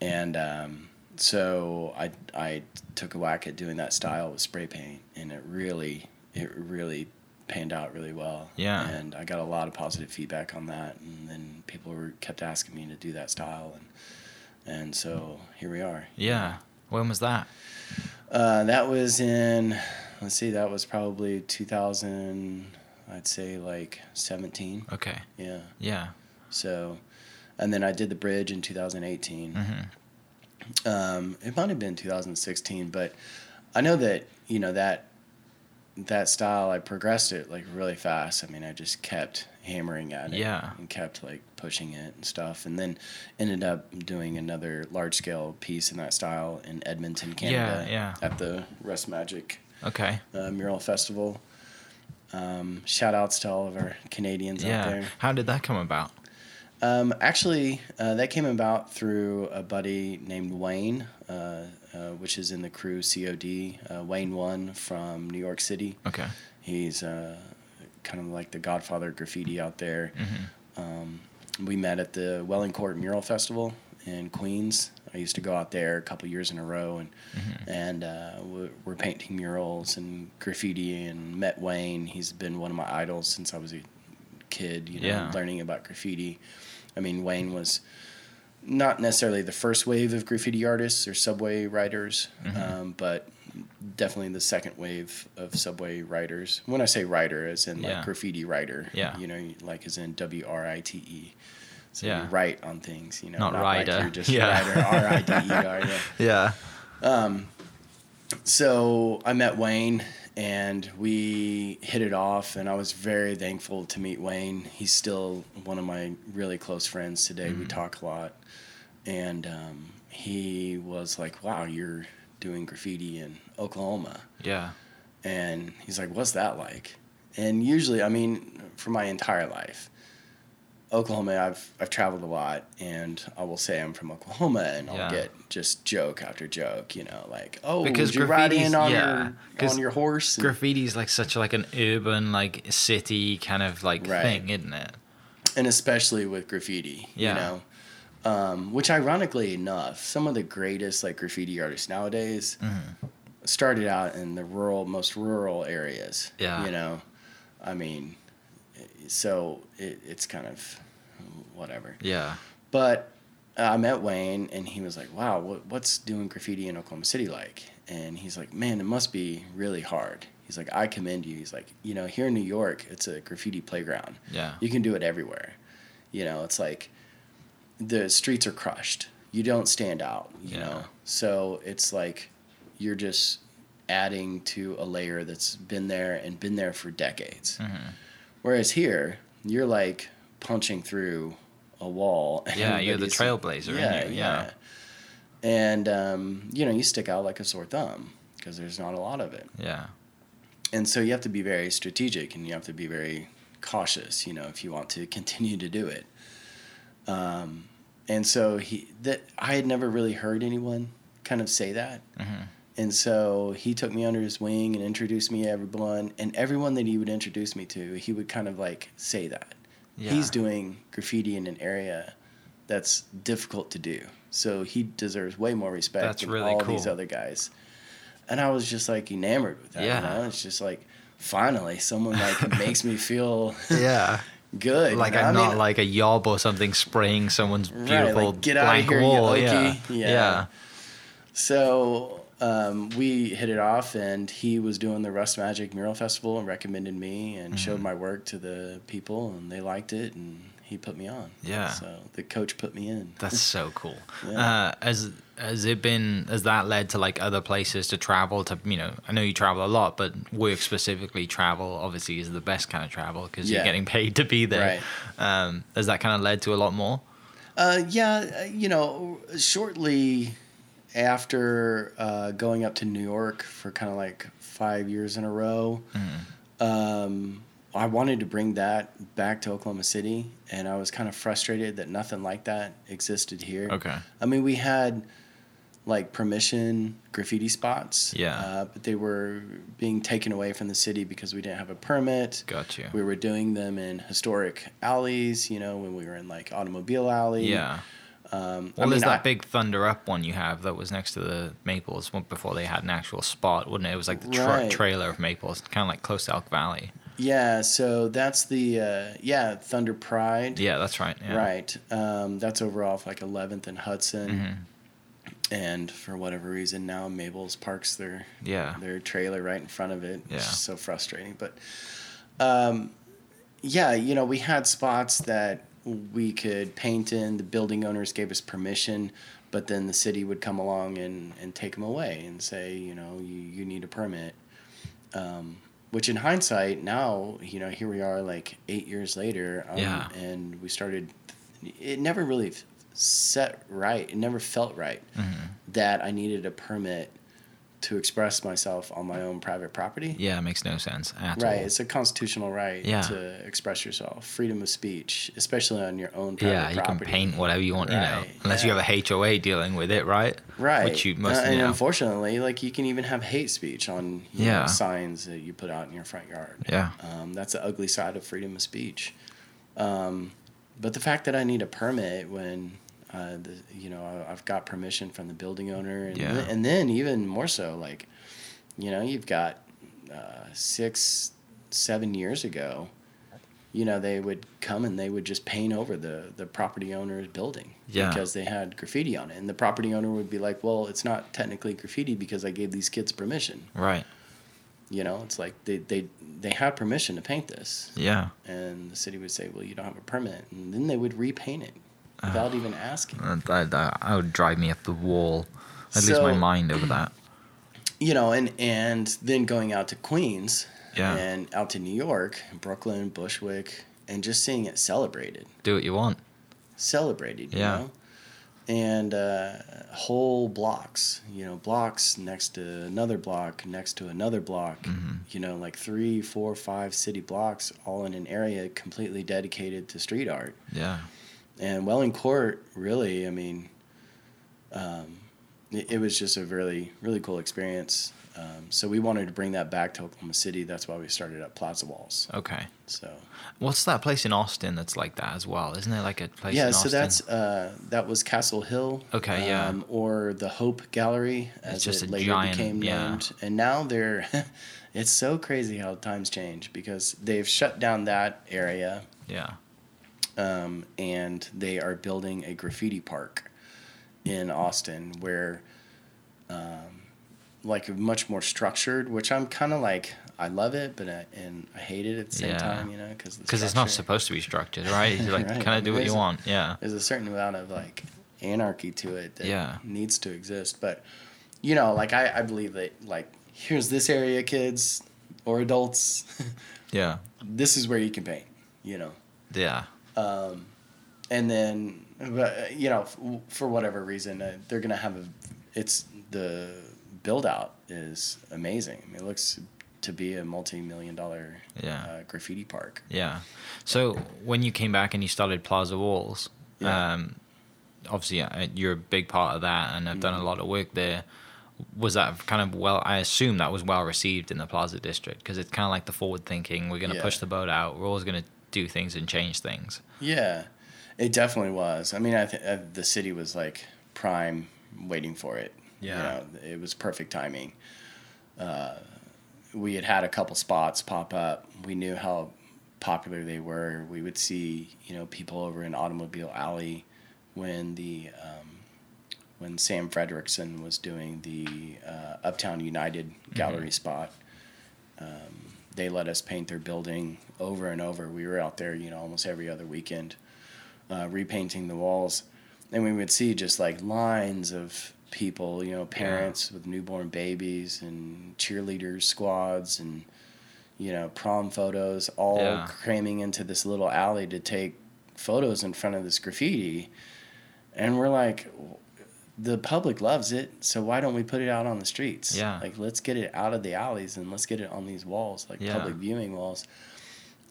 And um, so I I took a whack at doing that style with spray paint, and it really it really panned out really well. Yeah. And I got a lot of positive feedback on that, and then people were kept asking me to do that style, and and so here we are. Yeah. When was that? Uh, that was in, let's see, that was probably 2000, I'd say like 17. Okay. Yeah. Yeah. So, and then I did the bridge in 2018. hmm Um, it might have been 2016, but I know that, you know, that, that style, I progressed it like really fast. I mean, I just kept hammering at it. Yeah. And kept like pushing it and stuff. And then ended up doing another large scale piece in that style in Edmonton, Canada. yeah. At the Rust Magic Okay. uh, Mural Festival. Um, shout outs to all of our Canadians out Yeah. there. How did that come about? Um, actually, uh, that came about through a buddy named Wane, uh, uh, which is in the crew COD. Uh, Wane One from New York City. Okay. He's uh, kind of like the godfather of graffiti out there. Um, we met at the Welling Court Mural Festival in Queens. I used to go out there a couple years in a row, and and uh, we're, we're painting murals and graffiti. And met Wane. He's been one of my idols since I was a kid. You know, Yeah. learning about graffiti. I mean, Wane was not necessarily the first wave of graffiti artists or subway writers, um, but definitely the second wave of subway writers. When I say writer, as in like Yeah. graffiti writer, Yeah. you know, like as in W R I T E. So Yeah. you write on things, you know, Not like rider. you're just (laughs) Yeah. writer, R I D E R. Yeah. (laughs) Yeah. So I met Wane and we hit it off and I was very thankful to meet Wane. He's still one of my really close friends today. We talk a lot. And um, he was like, Wow, you're doing graffiti in Oklahoma. Yeah. And he's like, What's that like? And usually, I mean, for my entire life, Oklahoma, I've I've traveled a lot, and I will say I'm from Oklahoma, and I'll get just joke after joke, you know, like, oh, Because you ride graffiti's- in on yeah, your on your horse? And- Graffiti's like such like an urban like city kind of like Right. thing, isn't it? and especially with graffiti, Yeah. you know. Um, which ironically enough, some of the greatest like graffiti artists nowadays Mm-hmm. started out in the rural, most rural areas. Yeah. You know, I mean, so it, it's kind of whatever. Yeah. But uh, I met Wane, and he was like, "Wow, what, what's doing graffiti in Oklahoma City like?" And he's like, "Man, it must be really hard." He's like, "I commend you." He's like, "You know, here in New York, it's a graffiti playground. Yeah. You can do it everywhere. You know, it's like the streets are crushed. You don't stand out. You Yeah. know, so it's like you're just adding to a layer that's been there and been there for decades. Mm-hmm. Whereas here, you're like punching through a wall. and Yeah, you're the trailblazer, aren't you? Yeah. And um, you know, you stick out like a sore thumb because there's not a lot of it. Yeah. And so you have to be very strategic and you have to be very cautious, you know, if you want to (laughs) continue to do it. Um, and so he that I had never really heard anyone kind of say that. Mm-hmm. And so he took me under his wing and introduced me to everyone. And everyone that he would introduce me to, he would kind of like say that. Yeah. He's doing graffiti in an area that's difficult to do. So he deserves way more respect That's than really all these other guys. And I was just like enamored with that. Yeah. You know? It's just like finally someone like (laughs) makes me feel Yeah. (laughs) good. Like you know? I'm I not mean, like a yob or something spraying someone's Right, beautiful like, get outta blank here, you wall. Yeah. Yeah. Yeah. So um, we hit it off, and he was doing the Rust Magic Mural Festival and recommended me and showed Mm-hmm. my work to the people, and they liked it, and he put me on. Yeah. So the coach put me in. That's so (laughs) cool. Yeah. Uh, has has it been has that led to like other places to travel to you know I know you travel a lot but work specifically travel obviously is the best kind of travel because you're getting paid to be there. Um, has that kind of led to a lot more? Uh, yeah, uh, you know, shortly after uh, going up to New York for kind of like five years in a row, um, I wanted to bring that back to Oklahoma City, and I was kind of frustrated that nothing like that existed here. Okay. I mean, we had like permission graffiti spots. Yeah. Uh, but they were being taken away from the city because we didn't have a permit. Got you. We were doing them in historic alleys, you know, when we were in like Automobile Alley. Yeah. Um, Well, I there's that I- big Thunder Up one you have that was next to the Maples before they had an actual spot, wouldn't it? It was like the tra- Right. trailer of Maples, kind of like close to Elk Valley. Yeah, so that's the uh, yeah Thunder Pride. Yeah, that's right. Yeah. Right. Um, that's over off like 11th and Hudson. Mhm. And for whatever reason, now Mabel's parks their Yeah. their trailer right in front of it. Yeah. So frustrating. But um, yeah, you know, we had spots that we could paint in. The building owners gave us permission, but then the city would come along and, and take them away and say, you know, you, you need a permit. Um, which in hindsight, now you know here we are like eight years later, um, Yeah. and we started. It never really set right. It never felt right Mm-hmm. that I needed a permit to express myself on my own private property. Yeah, it makes no sense at Right, all. it's a constitutional right Yeah. to express yourself, freedom of speech, especially on your own private property. Yeah, you can paint whatever you want, you know, Right, unless you have a HOA dealing with it, right? right Which you must, Uh, and you know. unfortunately like you can even have hate speech on Yeah. know, signs that you put out in your front yard Yeah. um, that's the ugly side of freedom of speech um, but the fact that i need a permit when uh, the, you know i've got permission from the building owner and, Yeah. then, and then even more so like you know you've got uh, six seven years ago you know they would come and they would just paint over the the property owner's building Yeah. because they had graffiti on it and the property owner would be like well it's not technically graffiti because i gave these kids permission Right. you know it's like they they they have permission to paint this Yeah. and the city would say well you don't have a permit and then they would repaint it without even asking Uh, That, that, that would drive me up the wall. I'd lose my mind over that. you know and and then going out to queens Yeah. and out to new york brooklyn bushwick and just seeing it celebrated Do what you want. celebrated, you Yeah. know? And uh, whole blocks, you know, blocks next to another block, next to another block, Mm-hmm. you know, like three, four, five city blocks, all in an area completely dedicated to street art. Yeah. And Welling Court, really, I mean, um, it, it was just a really, really cool experience. Um, so we wanted to bring that back to Oklahoma City. That's why we started up Plaza Walls. Okay. So What's that place in Austin that's like that as well? Isn't there like a place yeah, in so Austin? that's uh, that was Castle Hill. Okay, yeah. Um, or the Hope Gallery, as just it a later giant- became yeah. named. And now they're, (laughs) it's so crazy how times change because they've shut down that area, Yeah. Um, and they are building a graffiti park in Austin where, um, like much more structured. Which I'm kind of like, I love it, but I, and I hate it at the same Yeah. time, you know, because Because it's not supposed to be structured, right? You like (laughs) Right. kind of do what you want. Yeah. there's a certain amount of like anarchy to it that Yeah. needs to exist. But you know, like I, I believe that like here's this area, kids or adults. (laughs) Yeah. this is where you can paint. You know, Yeah. Um, and then but uh, you know for whatever reason uh, they're gonna have a it's the build out is amazing. I mean, it looks to be a multi-million dollar Yeah. uh, graffiti park. Yeah. So when you came back and you started Plaza Walls, Yeah. um, obviously uh, you're a big part of that, and I've done a Mm-hmm. lot of work there. Was that kind of well? I assume that was well received in the Plaza district because it's kind of like the forward thinking. We're going to Yeah. push the boat out. We're always going to do things and change things. Yeah, it definitely was. I mean, I th- uh, the city was like prime, waiting for it. Yeah. you know, it was perfect timing. Uh, we had had a couple spots pop up. We knew how popular they were. We would see, you know, people over in Automobile Alley when the um, when Sam Fredrickson was doing the uh, Uptown United gallery spot. Um, they let us paint their building over and over. We were out there, you know, almost every other weekend, uh, repainting the walls, and we would see just like lines of people, you know, parents with newborn babies and cheerleaders squads and you know prom photos, all Yeah. cramming into this little alley to take photos in front of this graffiti, and we're like. The public loves it, so why don't we put it out on the streets? Yeah. Like, let's get it out of the alleys and let's get it on these walls, like Yeah. public viewing walls.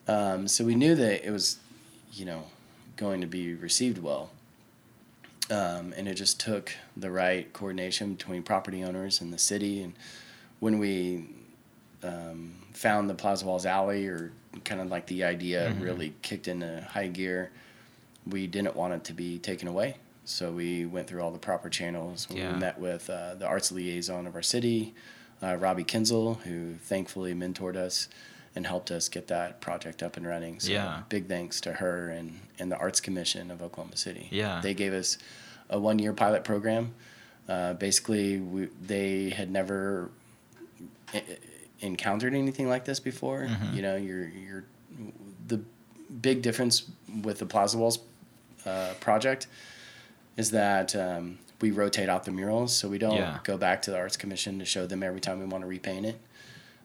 Um, so we knew that it was, you know, going to be received well. Um, and it just took the right coordination between property owners and the city. And when we um, found the Plaza Walls Alley, or kind of like the idea really kicked into high gear, we didn't want it to be taken away. So we went through all the proper channels. We Yeah. met with uh, the arts liaison of our city, uh, Robbie Kienzle, who thankfully mentored us and helped us get that project up and running. So Yeah. big thanks to her and, and the Arts Commission of Oklahoma City. Yeah. They gave us a one year pilot program. Uh, basically, we, they had never encountered anything like this before. Mm-hmm. You know, you're, you're, the big difference with the Plaza Walls uh, project is that um, we rotate out the murals, so we don't Yeah. go back to the Arts Commission to show them every time we want to repaint it.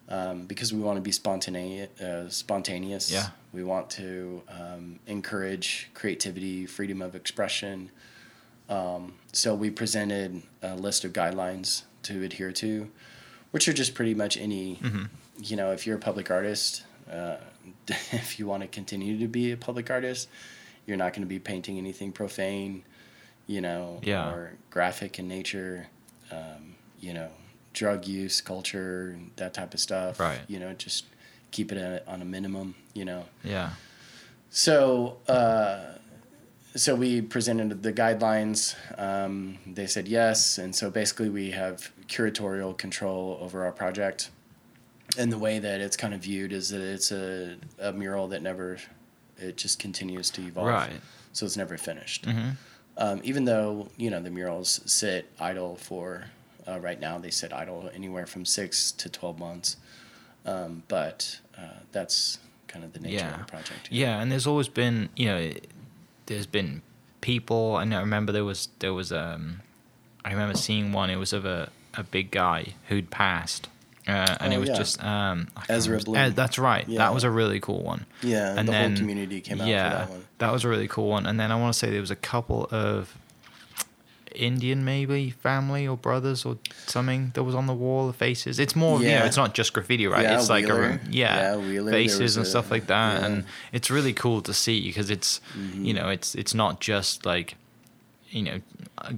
Um, because we want to be spontaneous. Uh, spontaneous. Yeah. We want to um, encourage creativity, freedom of expression. Um, so we presented a list of guidelines to adhere to, which are just pretty much any, Mm-hmm. you know, if you're a public artist, uh, (laughs) if you want to continue to be a public artist, you're not going to be painting anything profane, you know, Yeah. or graphic in nature, um, you know, drug use, culture, that type of stuff. Right. You know, just keep it at, on a minimum, you know. Yeah. So, uh, so we presented the guidelines. Um, they said yes, and so basically we have curatorial control over our project. And the way that it's kind of viewed is that it's a, a mural that never, it just continues to evolve. Right. So it's never finished. Mhm. Um, even though you know the murals sit idle for, uh, right now they sit idle anywhere from six to twelve months. Um, but uh, that's kind of the nature of the project. Yeah, and there's always been, you know, there's been people. And I remember there was there was um, I remember seeing one. It was of a a big guy who'd passed. Uh, and Oh, it was yeah. just um, Ezra Bloom. Uh, that's right. Yeah. That was a really cool one. Yeah, And the then- whole community came out yeah, for that one. that was a really cool one. And then I want to say there was a couple of Indian maybe family or brothers or something that was on the wall of faces. It's more, you know, Yeah. it's not just graffiti, right? Yeah, it's like Wheeler. a yeah, Yeah, Wheeler, faces and a- stuff like that, yeah. Mm-hmm. and it's really cool to see because it's you know it's it's not just like you know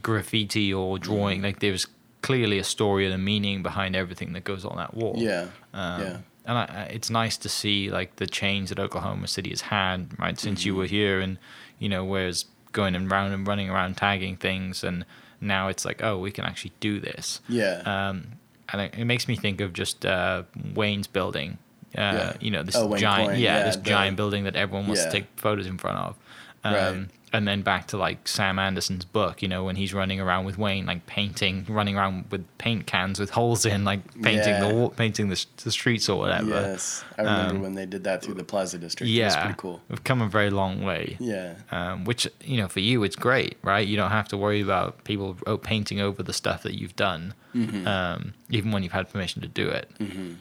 graffiti or drawing. Mm-hmm. Like there's clearly a story and a meaning behind everything that goes on that wall. Yeah, Um, yeah, And I- it's nice to see like the change that Oklahoma City has had, right, since Mm-hmm. you were here, and you know, whereas going and round and running around tagging things, and now it's like, oh, we can actually do this. yeah. Um, and it, it makes me think of just uh, Wayne's building. Uh, Yeah. You know, this Oh, giant, yeah, yeah, this the- giant building that everyone wants Yeah. to take photos in front of. Um, Right. And then back to like Sam Anderson's book, you know, when he's running around with Wayne, like painting, running around with paint cans with holes in, like painting the Yeah. wall, painting the, the streets or whatever. yes, I remember um, when they did that through the Plaza District. Yeah, it was pretty cool. We've come a very long way. Yeah, Um, which you know, for you, it's great, right? You don't have to worry about people painting over the stuff that you've done, Mm-hmm. um, even when you've had permission to do it.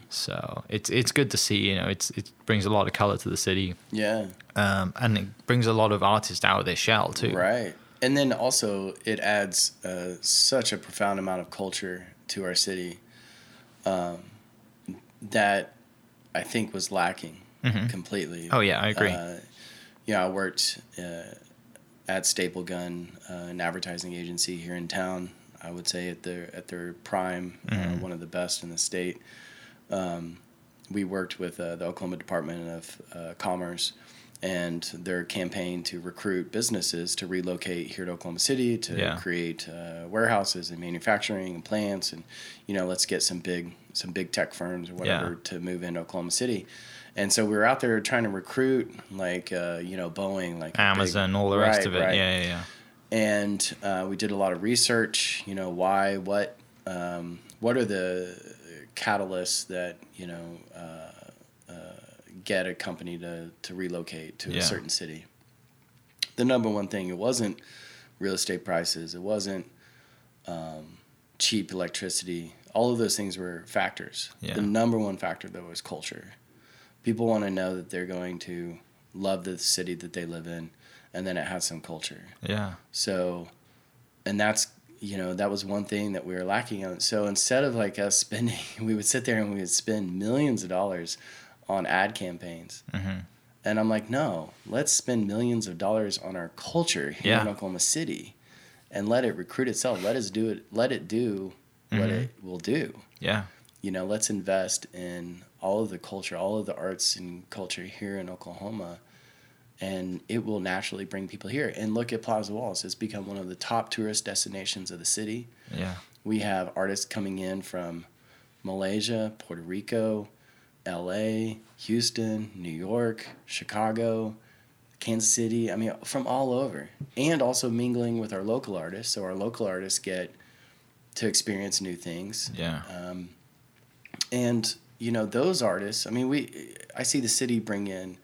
So it's it's good to see. You know, it's it brings a lot of color to the city, yeah, um, and it brings a lot of artists out of their shell too. right. And then also it adds uh, such a profound amount of culture to our city um, that I think was lacking completely. Oh yeah, I agree. Uh, you know, I worked uh, at Staplegun, uh, an advertising agency here in town. I would say at their at their prime, uh, one of the best in the state. Um, we worked with uh, the Oklahoma Department of uh, Commerce and their campaign to recruit businesses to relocate here to Oklahoma City to Yeah. create uh, warehouses and manufacturing and plants and you know let's get some big some big tech firms or whatever Yeah. to move into Oklahoma City. And so we were out there trying to recruit like uh, you know Boeing like a big- Amazon, all the rest Right, of it. right. Yeah, yeah, yeah. and uh, we did a lot of research. You know, why, what, um, what are the catalysts that you know uh, get a company to to relocate to Yeah. a certain city? The number one thing it wasn't real estate prices. It wasn't um, cheap electricity. All of those things were factors. Yeah. The number one factor though was culture. People want to know that they're going to love the city that they live in, and then it has some culture. Yeah. So, and that's you know that was one thing that we were lacking on. So instead of like us spending, (laughs) we would sit there and we would spend millions of dollars on ad campaigns. Mhm. And I'm like, no, let's spend millions of dollars on our culture here Yeah. in Oklahoma City, and let it recruit itself. Let us do it. Let it do what Mhm. it will do. Yeah. You know, let's invest in all of the culture, all of the arts and culture here in Oklahoma and it will naturally bring people here. And look at Plaza Walls; it's become one of the top tourist destinations of the city. Yeah. We have artists coming in from Malaysia, Puerto Rico, L.A., Houston, New York, Chicago, Kansas City. I mean, from all over, and also mingling with our local artists. So our local artists get to experience new things. Yeah. Um, and you know those artists. I mean, we I see the city bring in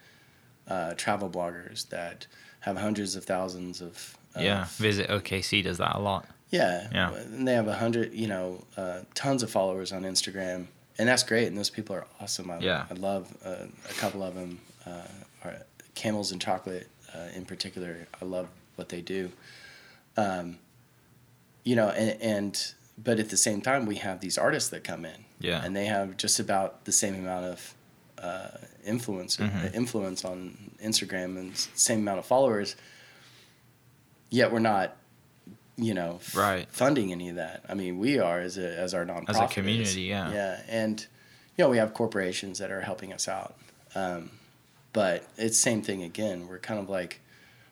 uh, travel bloggers that have hundreds of thousands of, of Yeah. Visit OKC does that a lot. yeah Yeah. and they have a hundred you know uh, tons of followers on Instagram and that's great. And those people are awesome. I, Yeah. I love uh, a couple of them. Uh, are Camels and Chocolate, uh, in particular. I love what they do. Um, you know, and, and but at the same time, we have these artists that come in, Yeah. and they have just about the same amount of uh, influence Mhm. influence on Instagram and same amount of followers. Yet we're not, you know, f- Right. funding any of that. I mean, we are as a as our nonprofit As a community, yeah. yeah, and you know we have corporations that are helping us out, um, but it's same thing again. We're kind of like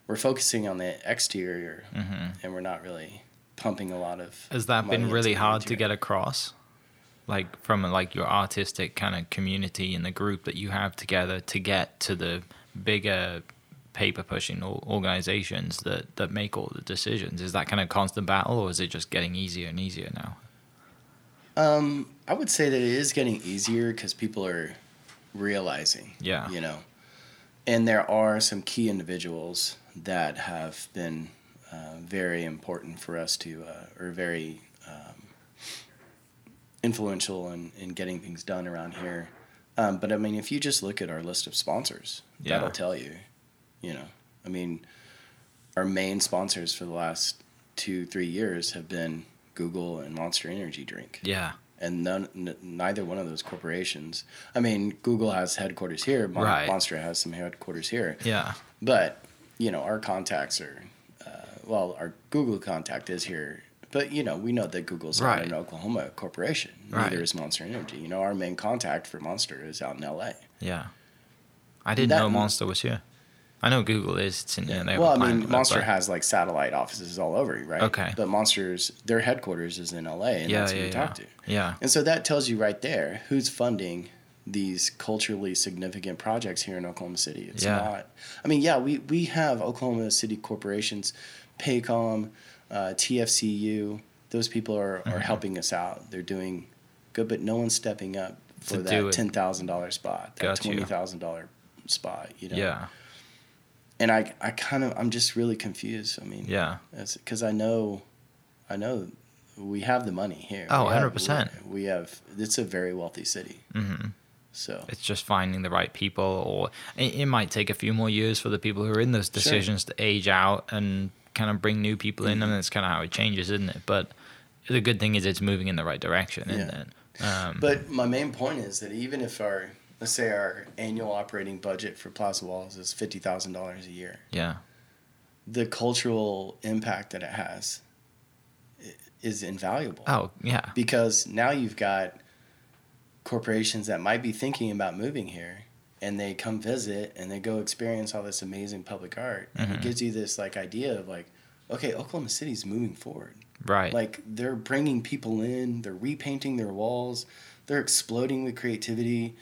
we're focusing on the exterior, hmm and we're not really pumping a lot of. Has that been really hard to get across? Like from like your artistic kind of community and the group that you have together to get to the bigger paper pushing organizations that that make all the decisions. Is that kind of constant battle, or is it just getting easier and easier now? Um, I would say that it is getting easier because people are realizing. Yeah. You know, and there are some key individuals that have been uh, very important for us to, uh, or very um, influential in, in getting things done around here. Um, but I mean, if you just look at our list of sponsors, Yeah. that'll tell you. You know, I mean, our main sponsors for the last two, three years have been Google and Monster Energy Drink Yeah. and none, n- neither one of those corporations. I mean, Google has headquarters here. Mon- Right. Monster has some headquarters here. Yeah. But you know, our contacts are, uh, well, our Google contact is here. But you know, we know that Google's not Right. an Oklahoma corporation. Right. Neither is Monster Energy. You know, our main contact for Monster is out in L.A. Yeah. I didn't That- know Monster was here. I know Google is. It's in, yeah, they well, I mean, Monster has like satellite offices all over, right? Okay. But Monster's their headquarters is in L.A. and Yeah, that's who yeah, we yeah. talk to. Yeah. And so that tells you right there who's funding these culturally significant projects here in Oklahoma City. It's Yeah. not. I mean, yeah, we, we have Oklahoma City corporations, Paycom, uh, TFCU. Those people are, Mm-hmm. are helping us out. They're doing good, but no one's stepping up for that ten thousand dollar spot, that Got twenty thousand dollar spot. You know. Yeah. And I I kind of I'm just really confused. I mean, Yeah. because I know, I know, we have the money here. Oh, 100%. We have. It's a very wealthy city. hmm So It's just finding the right people, or it, it might take a few more years for the people who are in those decisions to age out and kind of bring new people in, and Mm-hmm. that's kind of how it changes, isn't it? But the good thing is it's moving in the right direction, isn't Yeah. it? Um, But my main point is that even if our let's say our annual operating budget for Plaza Walls is fifty thousand dollars a year, yeah, the cultural impact that it has is invaluable. oh yeah, Because now you've got corporations that might be thinking about moving here and they come visit and they go experience all this amazing public art. And Mhm. it gives you this like idea of like, okay, Oklahoma City's moving forward. right, Like they're bringing people in, they're repainting their walls, they're exploding with creativity.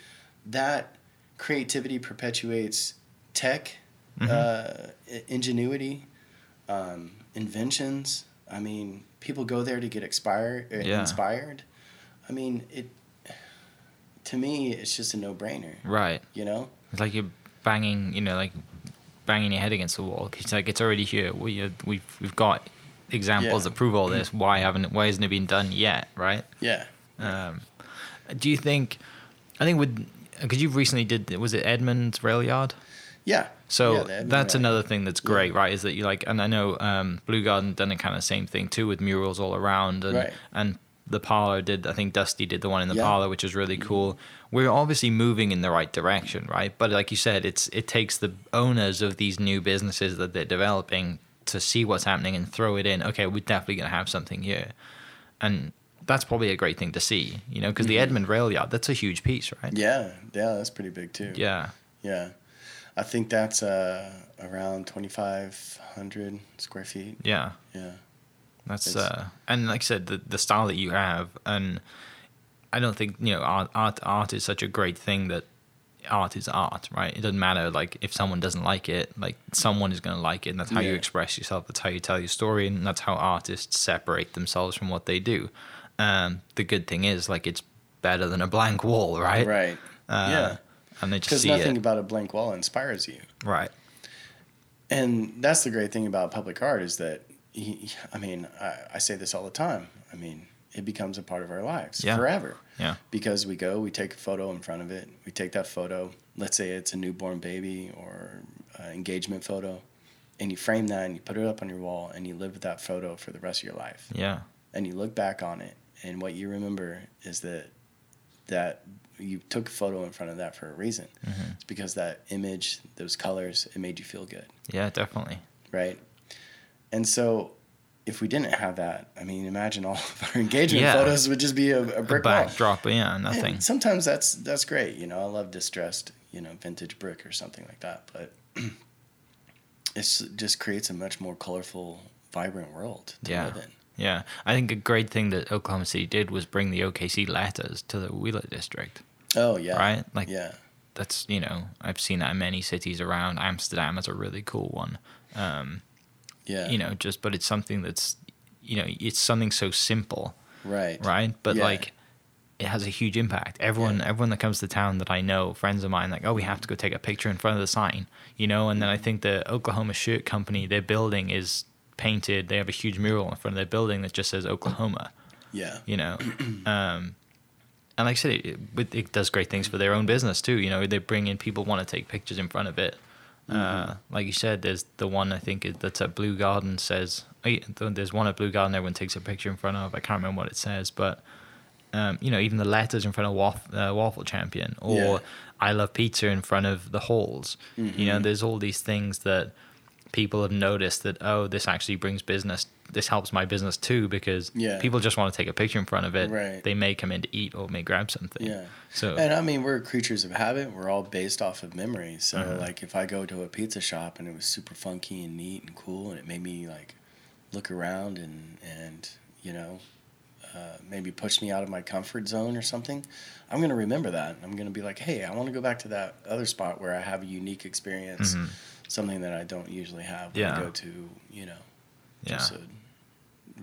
That creativity perpetuates tech, Mhm. uh, ingenuity, um, inventions. I mean, people go there to get expired, uh, Yeah. inspired. I mean, it. To me, it's just a no-brainer. right. You know. It's like you're banging, you know, like banging your head against the wall. It's like it's already here. We uh, we've we've got examples Yeah. that prove all this. Why haven't? Why hasn't it been done yet? Right. Yeah. Um, do you think? I think with because you recently did was it Edmond's rail yard? Yeah. So Yeah, that's another thing that's great, right? Is that you like, and I know um, Blue Garden done the kind of same thing too with murals all around, and Right. and the parlor did. I think Dusty did the one in the Yeah. Mm-hmm. parlor, which is really cool. We're obviously moving in the right direction, right? But like you said, it's it takes the owners of these new businesses that they're developing to see what's happening and throw it in. Okay, we're definitely gonna have something here, and that's probably a great thing to see, you know, because the Mm-hmm. Edmond rail yard that's a huge piece, right? Yeah. Yeah. That's pretty big too. Yeah. Yeah, I think that's uh, around twenty five hundred square feet. Yeah. Yeah, That's It's- uh, and like I said, the the style that you have, and I don't think you know art art art is such a great thing that art is art, right? It doesn't matter like if someone doesn't like it, like someone is going to like it, and that's how you express yourself. That's how you tell your story, and that's how artists separate themselves from what they do. Um, the good thing is like it's better than a blank wall, right? right. Uh, yeah, and they just because nothing it, about a blank wall inspires you, right? and that's the great thing about public art is that, I mean, I, I say this all the time. I mean, it becomes a part of our lives Yeah. forever. Yeah. Because we go, we take a photo in front of it. We take that photo. Let's say it's a newborn baby or engagement photo, and you frame that and you put it up on your wall and you live with that photo for the rest of your life. Yeah. And you look back on it, and what you remember is that that you took a photo in front of that for a reason. Mhm. It's because that image, those colors, it made you feel good Yeah, definitely. right? And so, if we didn't have that, I mean, imagine all (laughs) of our engagement Yeah. photos would just be a, a A brick wall. backdrop, yeah, And nothing. sometimes that's that's great, you know. I love distressed, you know, vintage brick or something like that, but (clears throat) it just creates a much more colorful, vibrant world to Yeah. live in. Yeah, I think a great thing that Oklahoma City did was bring the OKC letters to the Wheeler district, Oh yeah, right? Like yeah, that's you know I've seen that in many cities around. Amsterdam is a really cool one. Um, yeah, You know, just but it's something that's you know it's something so simple, right, right? But Yeah. like it has a huge impact. Everyone Yeah. everyone that comes to town that I know, friends of mine, like oh we have to go take a picture in front of the sign, you know. And then I think the Oklahoma Shirt Company, their building is painted. They have a huge mural in front of their building that just says Oklahoma. yeah, you know (clears throat) um and like i said it, it, it does great things for their own business too you know they bring in people want to take pictures in front of it uh like you said there's the one i think that's at blue garden says oh, yeah, there's one at blue garden everyone takes a picture in front of i can't remember what it says but um, you know, even the letters in front of Waffle, uh, Waffle Champion or Yeah. I Love Pizza in front of the halls. You know, Mhm. there's all these things that people have noticed that, oh, this actually brings business. This helps my business too because Yeah. people just want to take a picture in front of it. Right. They may come in to eat or may grab something. yeah. So, And I mean, we're creatures of habit. We're all based off of memory. So, Mhm. like, if I go to a pizza shop and it was super funky and neat and cool, and it made me like look around and and you know, uh, maybe push me out of my comfort zone or something, I'm gonna remember that. I'm gonna be like, hey, I want to go back to that other spot where I have a unique experience, Mhm. Something that I don't usually have when Yeah. I go to you know, yeah. just a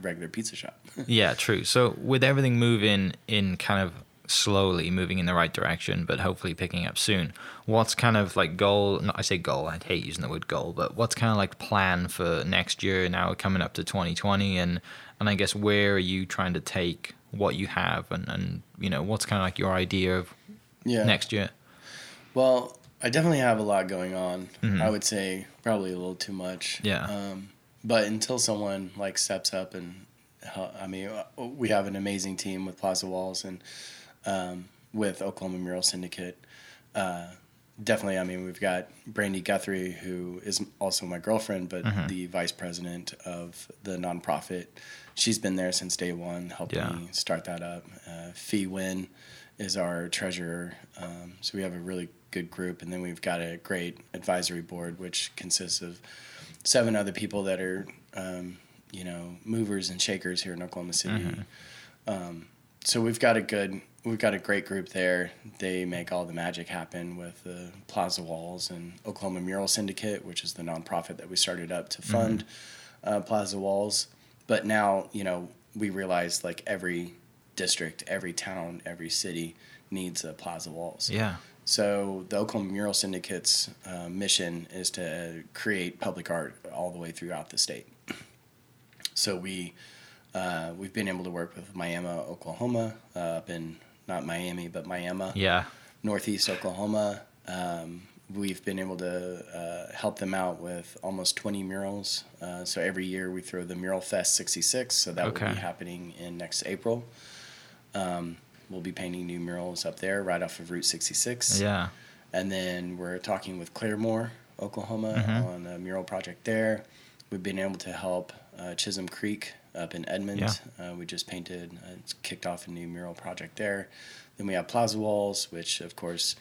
regular pizza shop. (laughs) yeah, true. So with everything moving in kind of slowly moving in the right direction, but hopefully picking up soon. What's kind of like goal? Not I say goal. I hate using the word goal, but what's kind of like plan for next year? Now coming up to 2020, and and I guess where are you trying to take what you have, and and you know what's kind of like your idea of yeah. next year? Well, I definitely have a lot going on. Mhm. I would say probably a little too much. Yeah. Um, but until someone like steps up and, hel- I mean, uh, we have an amazing team with Plaza Walls and um, with Oklahoma Mural Syndicate. Uh, definitely, I mean, we've got Brandy Guthrie, who is also my girlfriend, but Mhm. the vice president of the nonprofit. She's been there since day one, helping Yeah. me start that up. Uh, Fee Win is our treasurer. Um, so we have a really good group. And then we've got a great advisory board, which consists of seven other people that are, um, you know, movers and shakers here in Oklahoma City. Mhm. Um, so we've got a good, we've got a great group there. They make all the magic happen with the Plaza Walls and Oklahoma Mural Syndicate, which is the nonprofit that we started up to fund uh, Plaza Walls. But now, you know, we realize like every district, every town, every city needs a Plaza Walls. Yeah. So the Oklahoma Mural Syndicate's uh, mission is to create public art all the way throughout the state. So we uh, we've been able to work with Miami, Oklahoma, uh, up in not Miami but Miami, Yeah. Northeast Oklahoma. Um, we've been able to uh, help them out with almost 20 murals. Uh, so every year we throw the Mural Fest 66. So that will be happening in next April. Um, we'll be painting new murals up there right off of Route 66. Yeah. And then we're talking with Claremore, Oklahoma, Mhm. on a mural project there. We've been able to help uh, Chisholm Creek up in Edmond. Uh, we just painted, uh, it's kicked off a new mural project there. Then we have Plaza Walls, which of course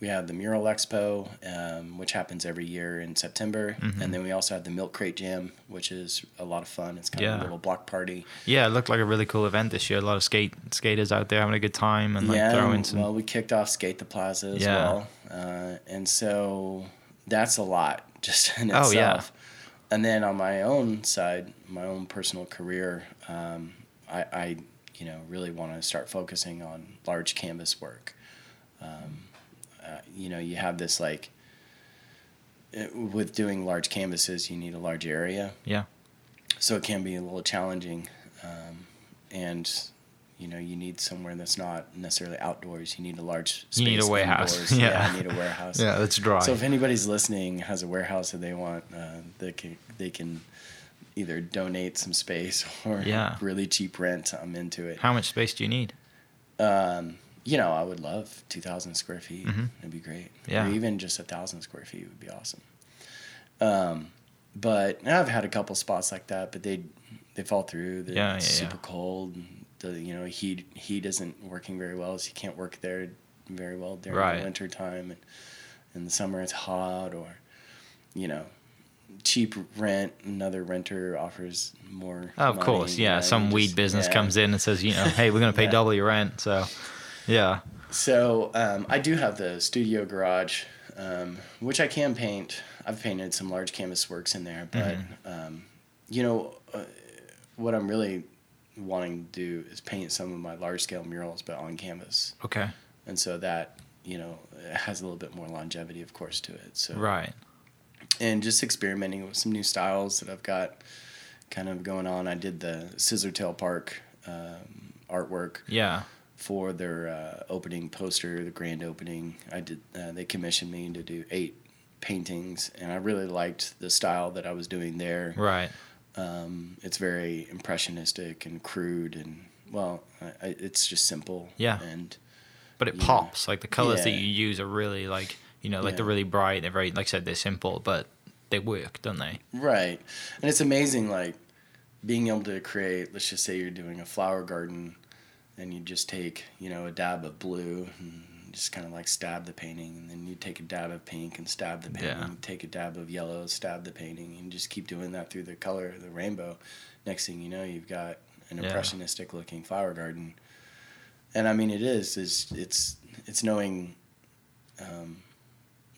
we have the Mural Expo, um, which happens every year in September. Mhm. And then we also have the Milk Crate Jam, which is a lot of fun. It's kind of a little block party. Yeah. It looked like a really cool event this year. A lot of skate skaters out there having a good time and like yeah, throwing some. well, we kicked off Skate the Plaza as Yeah. well, uh, and so that's a lot (laughs) just in itself. Oh, yeah. And then on my own side, my own personal career, um, I, I, you know, really want to start focusing on large canvas work. Um, uh, you know, you have this like it- with doing large canvases, you need a large area Yeah. so it can be a little challenging. Um, and you know, you need somewhere that's not necessarily outdoors. You need a large space. You need a warehouse. (laughs) Yeah. I need a warehouse. Yeah, that's dry. So if anybody's listening has a warehouse that they want, uh, they can they can either donate some space (laughs) or Yeah. really cheap rent. I'm into it. How much space do you need? Um, you know, I would love 2,000 square feet. Mhm. It'd be great. Yeah. Or even just a thousand square feet would be awesome. Um, but I've had a couple spots like that, but they they fall through. They're Yeah, yeah, super yeah. cold. The you know heat heat isn't working very well, so you can't work there very well during Right. the winter time. And in the summer, it's hot, or you know, cheap rent. Another renter offers more. Oh, of course, yeah. Some you weed business comes in and says, you know, hey, we're gonna pay (laughs) Yeah. double your rent. So, yeah, So um, I do have the studio garage, um, which I can paint. I've painted some large canvas works in there, but um, you know uh, what I'm really wanting to do is paint some of my large scale murals, but on canvas, okay, and so that you know it has a little bit more longevity, of course, to it. So right, and just experimenting with some new styles that I've got kind of going on. I did the Scissortail Park um, artwork. Yeah, for their uh, opening poster, the grand opening. I did. Uh, they commissioned me to do eight paintings, and I really liked the style that I was doing there. right, Um, it's very impressionistic and crude, and well, I, it's just simple. Yeah. and but it Yeah. pops. Like the colors that you use are really like, you know, like they're really bright. They're very, like I said, they're simple, but they work, don't they? right, and it's amazing, like being able to create. Let's just say you're doing a flower garden, and you just take you know a dab of blue and just kind of like stab the painting, and then you take a dab of pink and stab the painting. Yeah. Take a dab of yellow, stab the painting, and just keep doing that through the color of the rainbow. Next thing you know, you've got an Yeah. impressionistic looking flower garden. And I mean, it is is it's it's knowing, um,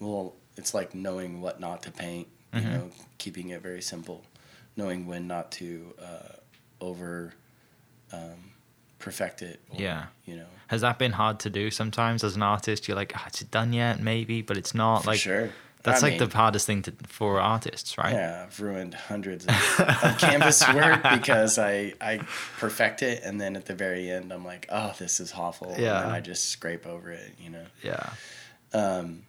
well, it's like knowing what not to paint. You Mhm. know, keeping it very simple, knowing when not to uh, over um, perfect it. Or, Yeah. you know, Has that been hard to do sometimes as an artist? You're like, oh, is it done yet? Maybe, but it's not. for like sure. that's I like mean, the hardest thing to, for artists, right? Yeah, I've ruined hundreds of, (laughs) of canvas work because I I perfect it and then at the very end I'm like, oh, this is awful. Yeah. And I just scrape over it, you know. Yeah. Um,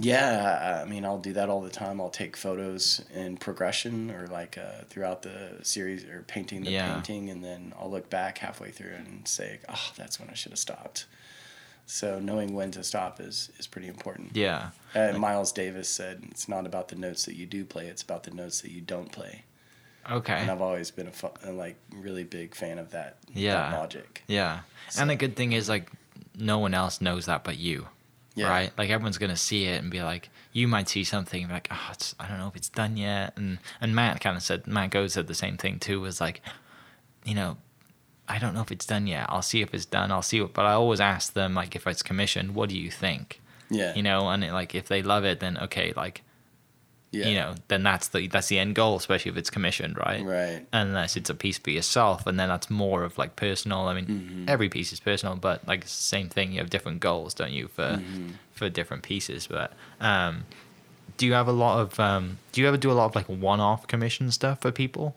yeah, I mean, I'll do that all the time. I'll take photos in progression or like uh, throughout the series or painting the Yeah. painting, and then I'll look back halfway through and say, oh, that's when I should have stopped. So knowing when to stop is is pretty important. Yeah. Uh, Miles Davis said, "It's not about the notes that you do play; it's about the notes that you don't play." Okay. And I've always been a, like really big fan of that, Yeah. that logic. Yeah. And the good thing is like no one else knows that but you. Yeah. Right? Like everyone's gonna see it and be like, you might see something and be like, oh, it's, I don't know if it's done yet. And and Matt kind of said, Matt Goes said the same thing too. Was like, you know, I don't know if it's done yet. I'll see if it's done. I'll see what. But I always ask them like, if it's commissioned, what do you think? Yeah, You know, and it, like if they love it, then okay, like yeah, you know, then that's the that's the end goal, especially if it's commissioned, right? right, unless it's a piece for yourself and then that's more of like personal i mean Mm-hmm. every piece is personal but like same thing you have different goals don't you for Mm-hmm. for different pieces but um do you have a lot of um do you ever do a lot of like one-off commission stuff for people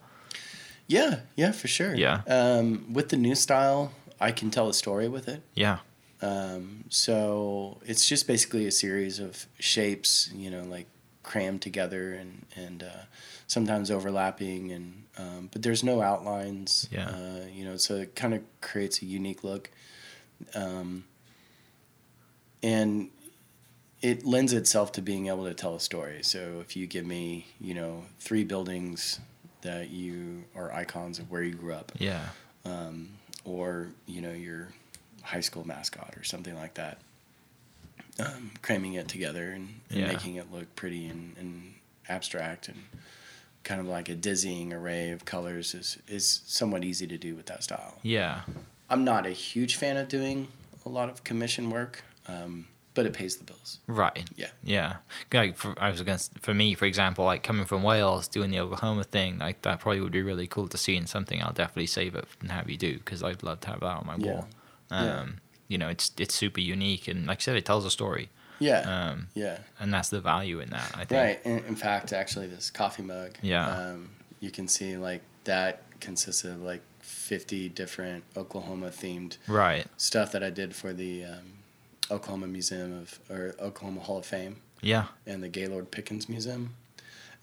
yeah, yeah, for sure. Yeah. Um, with the new style, I can tell a story with it. yeah Um, so it's just basically a series of shapes, you know, like crammed together and and uh, sometimes overlapping, and um, but there's no outlines. Yeah. Uh, you know, so it kind of creates a unique look, um, and it lends itself to being able to tell a story. So if you give me, you know, three buildings that you are icons of where you grew up, yeah um, or you know your high school mascot or something like that. Um, cramming it together and, and Yeah. making it look pretty and, and abstract and kind of like a dizzying array of colors is, is somewhat easy to do with that style. yeah I'm not a huge fan of doing a lot of commission work, um, but it pays the bills. right Yeah. yeah like for, i was s- for me for example like coming from wales doing the oklahoma thing like that probably would be really cool to see in something i'll definitely save it and have you do because i'd love to have that on my Yeah. wall um Yeah. You know it's it's super unique and like i said it tells a story Yeah. um yeah. and that's the value in that i think Right. In, in fact, actually, this coffee mug. Yeah. Um, you can see like that consists of like 50 different Oklahoma themed Right. stuff that I did for the um, Oklahoma Museum of or Oklahoma Hall of Fame Yeah. and the Gaylord Pickens Museum.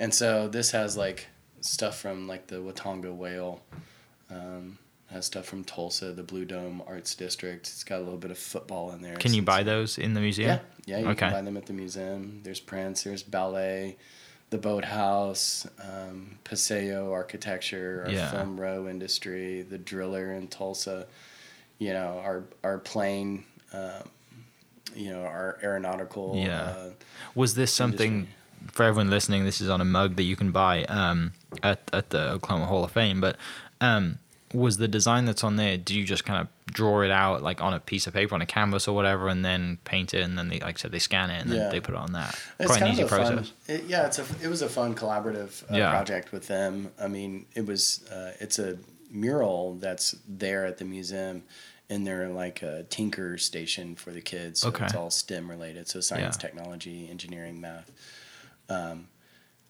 And so this has like stuff from like the Watonga Whale, um, has stuff from Tulsa, the Blue Dome Arts District. It's got a little bit of football in there. Can you buy those in the museum? Yeah, yeah, you Okay. can buy them at the museum. There's prints, there's ballet, the boathouse, um, Paseo architecture, our Yeah. film row industry, the driller in Tulsa, you know, our our plane, um, you know, our aeronautical. Yeah. Uh, Was this something Industry. for everyone listening? This is on a mug that you can buy um, at at the Oklahoma Hall of Fame. But um, was the design that's on there? Do you just kind of draw it out like on a piece of paper on a canvas or whatever, and then paint it, and then they like I said they scan it and then Yeah. they put it on that? It's Quite an kind easy of a process. Fun, it, yeah, it's a it was a fun collaborative uh, Yeah. project with them. I mean, it was uh, it's a mural that's there at the museum and they're like a tinker station for the kids. So Okay. it's all STEM related, so science, Yeah. technology, engineering, math. Um,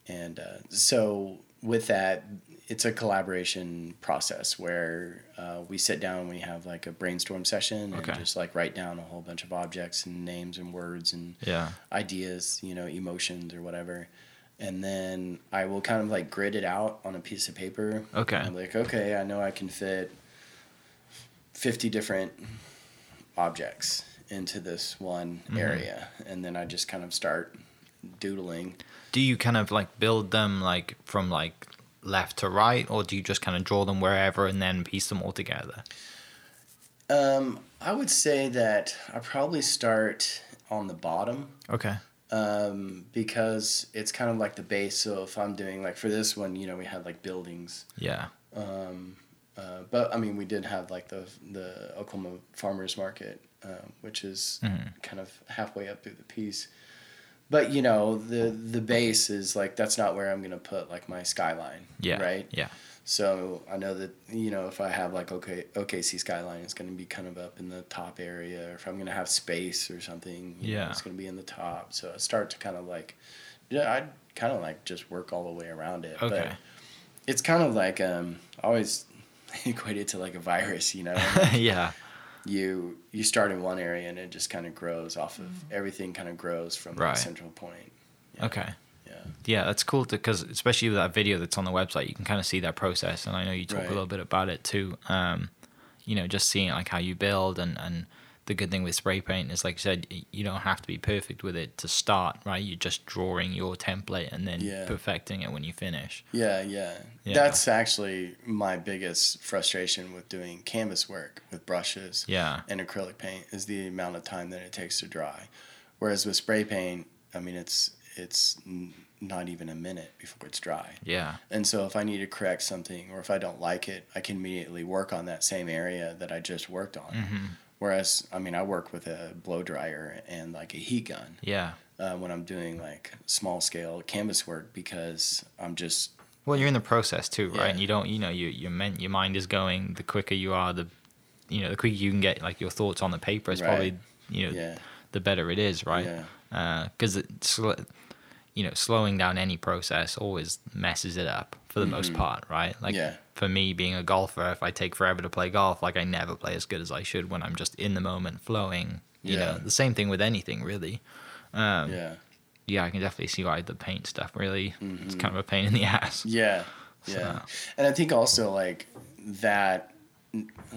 and uh, so with that, it's a collaboration process where uh, we sit down and we have like a brainstorm session Okay. and just like write down a whole bunch of objects and names and words and Yeah. ideas, you know, emotions or whatever. And then I will kind of like grid it out on a piece of paper. Okay. I'm like, okay, I know I can fit 50 different objects into this one Mm-hmm. area. And then I just kind of start doodling. Do you kind of like build them like from like left to right, or do you just kind of draw them wherever and then piece them all together? Um, I would say that I probably start on the bottom. Okay. um, because it's kind of like the base. So if I'm doing like for this one, you know, we had like buildings, Yeah. um, uh, but I mean, we did have like the the Oklahoma Farmers Market, um, which is Mhm. kind of halfway up through the piece. But you know, the the base is like that's not where I'm gonna put like my skyline. Yeah. Right. Yeah. So I know that you know if I have like okay OKC skyline, it's going to be kind of up in the top area. Or if I'm going to have space or something, you know, Yeah. it's going to be in the top. So I start to kind of like, yeah, I kind of like just work all the way around it. Okay. But it's kind of like um, I always (laughs) equate it to like a virus. You know, (laughs) yeah. You you start in one area and it just kind of grows off of everything. Kind of grows from Right. the central point. Yeah. Okay. Yeah. Yeah, that's cool because especially with that video that's on the website, you can kind of see that process, and I know you talk Right. a little bit about it too. Um, you know, just seeing like how you build, and and the good thing with spray paint is, like you said, you don't have to be perfect with it to start, right? You're just drawing your template and then Yeah. perfecting it when you finish. Yeah, yeah, Yeah. That's actually my biggest frustration with doing canvas work with brushes Yeah, and acrylic paint is the amount of time that it takes to dry. Whereas with spray paint, I mean, it's it's not even a minute before it's dry. yeah, And so if I need to correct something or if I don't like it, I can immediately work on that same area that I just worked on. hmm Whereas, I mean, I work with a blow dryer and like a heat gun yeah. uh, when I'm doing like small scale canvas work because I'm just Well, you're in the process too, right? Yeah. And you don't, you know, you your men, your mind is going. The quicker you are, the, you know, the quicker you can get like your thoughts on the paper is Right. probably, you know, yeah, the better it is, right? yeah. because it sl- you know slowing down any process always messes it up for the most part right like Mm-hmm. Yeah. for me being a golfer if i take forever to play golf like i never play as good as i should when i'm just in the moment flowing you know the same thing with anything really um, yeah. yeah. i can definitely see why the paint stuff really—it's kind of a pain in the (laughs) ass Yeah, So- yeah, and I think also like that,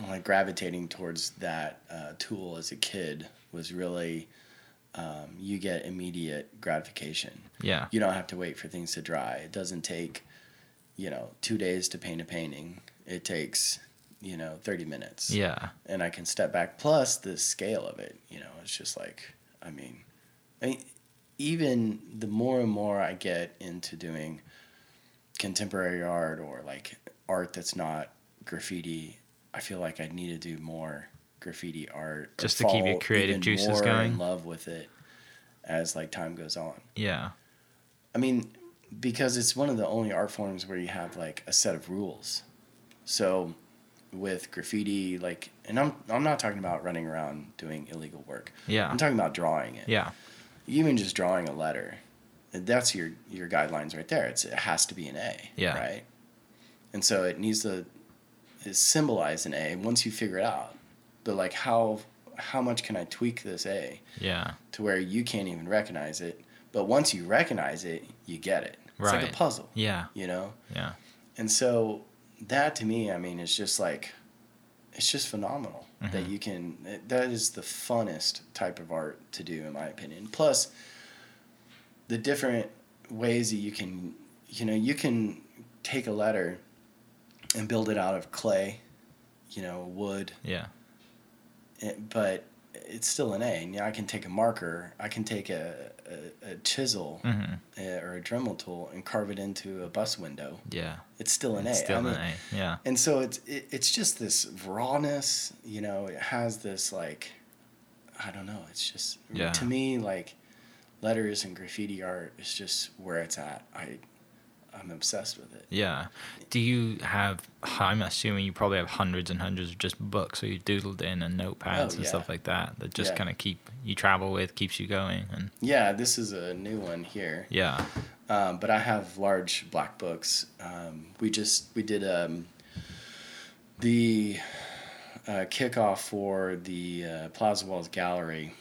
like gravitating towards that uh, tool as a kid was really, um, you get immediate gratification. Yeah You don't have to wait for things to dry. It doesn't take, you know, two days to paint a painting. It takes, you know, thirty minutes. yeah and I can step back. Plus the scale of it, you know, it's just like, I mean, I mean, even the more and more I get into doing contemporary art or like art that's not graffiti, I feel like I need to do more graffiti art. Just to keep your creative juices going? In love with it as like time goes on. yeah I mean, because it's one of the only art forms where you have like a set of rules. So with graffiti, like, and I'm I'm not talking about running around doing illegal work. yeah I'm talking about drawing it. yeah Even just drawing a letter, that's your your guidelines right there. It's it has to be an A. Yeah. Right. And so it needs to symbolize an A once you figure it out. But like how how much can I tweak this A Yeah. to where you can't even recognize it, but once you recognize it, you get it. It's like a puzzle, Yeah. you know. Yeah. And so that to me, I mean, is just like it's just phenomenal that Mhm. you can. That is the funnest type of art to do, in my opinion. Plus, the different ways that you can, you know, you can take a letter and build it out of clay, you know, wood, Yeah. it, but it's still an A. And I can take a marker, I can take a, a, a chisel hmm uh, or a Dremel tool and carve it into a bus window. Yeah. It's still an It's A. still I mean, an A. Yeah. and so it's it, it's just this rawness, you know. It has this like, I don't know. It's just Yeah. to me like, letters and graffiti art is just where it's at. I, I'm obsessed with it. Yeah. Do you have? I'm assuming you probably have hundreds and hundreds of just books, or you doodled in and notepads Oh, and stuff like that that just Yeah. kind of keep you travel with, keeps you going, and Yeah, this is a new one here. yeah. Um, but I have large black books. Um, we just we did um, the uh, kickoff for the uh, Plaza Walls Gallery.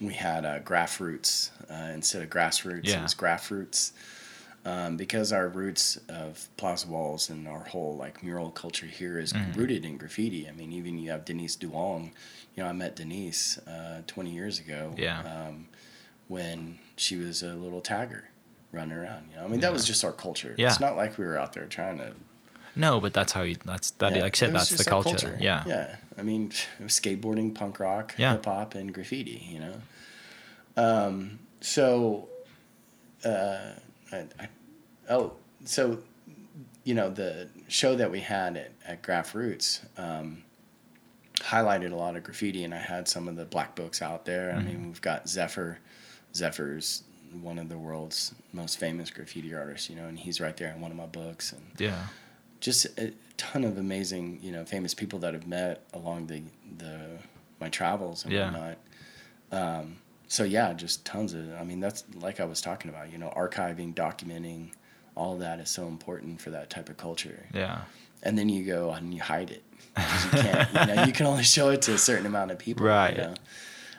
We had uh, graph roots uh, instead of grassroots. It Yeah. was graph roots. Um, because our roots of Plaza Walls and our whole like mural culture here is Mhm. rooted in graffiti. I mean, even you have Denise Duong. You know, I met Denise uh, 20 years ago. Yeah. Um, when she was a little tagger running around. You know, I mean, that was just our culture. Yeah. It's not like we were out there trying to. No, but that's how you. That's that. yeah, like I said, that's the our culture. Yeah. Yeah. I mean, it was (laughs) skateboarding, punk rock, Yeah. hip hop, and graffiti. You know. Um. So. Uh. I, I, oh. So. You know the show that we had at, at Graph Roots um, highlighted a lot of graffiti, and I had some of the black books out there. I Mhm. mean, we've got Zephyr. Zephyr's one of the world's most famous graffiti artists, you know, and he's right there in one of my books, and Yeah. Just a ton of amazing, you know, famous people that I've met along the the my travels and Yeah. whatnot. Um, so yeah, just tons of. I mean, that's like I was talking about. You know, archiving, documenting, all of that is so important for that type of culture. Yeah. And then you go and you hide it. You can't. you know, you can only show it to a certain amount of people. Right. You know?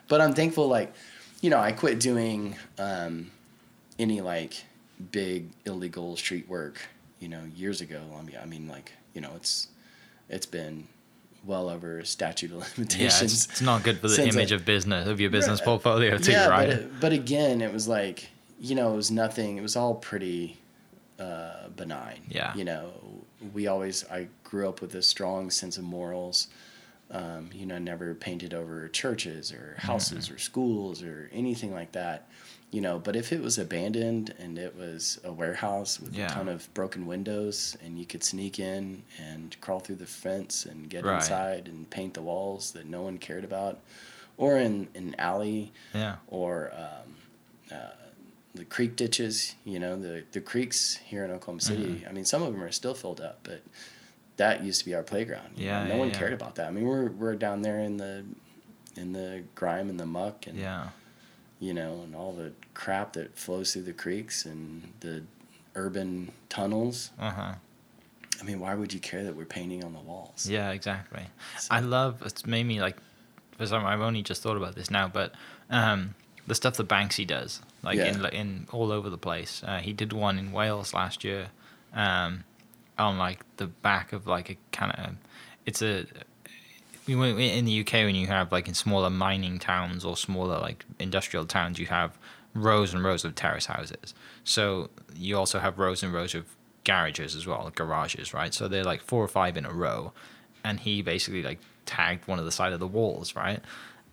But I'm thankful. Like, you know, I quit doing um, any like big illegal street work. You know, years ago. I mean, I mean, like, you know, it's it's been well over statute of Yeah. limitations. It's, it's not good for the Since I- image of business of your business Right. portfolio too, yeah, right? But, it- but again, it was like, you know, it was nothing. It was all pretty uh, benign. Yeah. You know, we always, I grew up with a strong sense of morals. Um, you know, never painted over churches or houses Mm-hmm. or schools or anything like that. You know, but if it was abandoned and it was a warehouse with Yeah. a ton of broken windows and you could sneak in and crawl through the fence and get Right. inside and paint the walls that no one cared about, or in an alley yeah. or um, uh, the creek ditches. You know, the the creeks here in Oklahoma City. Mm-hmm. I mean, some of them are still filled up, but that used to be our playground. Yeah, know? no yeah, one yeah. cared about that. I mean, we're we're down there in the in the grime and the muck and Yeah. You know and all the crap that flows through the creeks and the urban tunnels. Uh huh. I mean, why would you care that we're painting on the walls? Yeah, exactly. So- I love it's made me like for some I've only just thought about this now, but um the stuff that Banksy does, like Yeah. in in all over the place. Uh, he did one in Wales last year, um, on like the back of like a kind of, it's a. in the UK when you have like in smaller mining towns or smaller like industrial towns, you have rows and rows of terrace houses. So you also have rows and rows of garages as well, garages, right? So they're like four or five in a row, and he basically like tagged one of the side of the walls, right?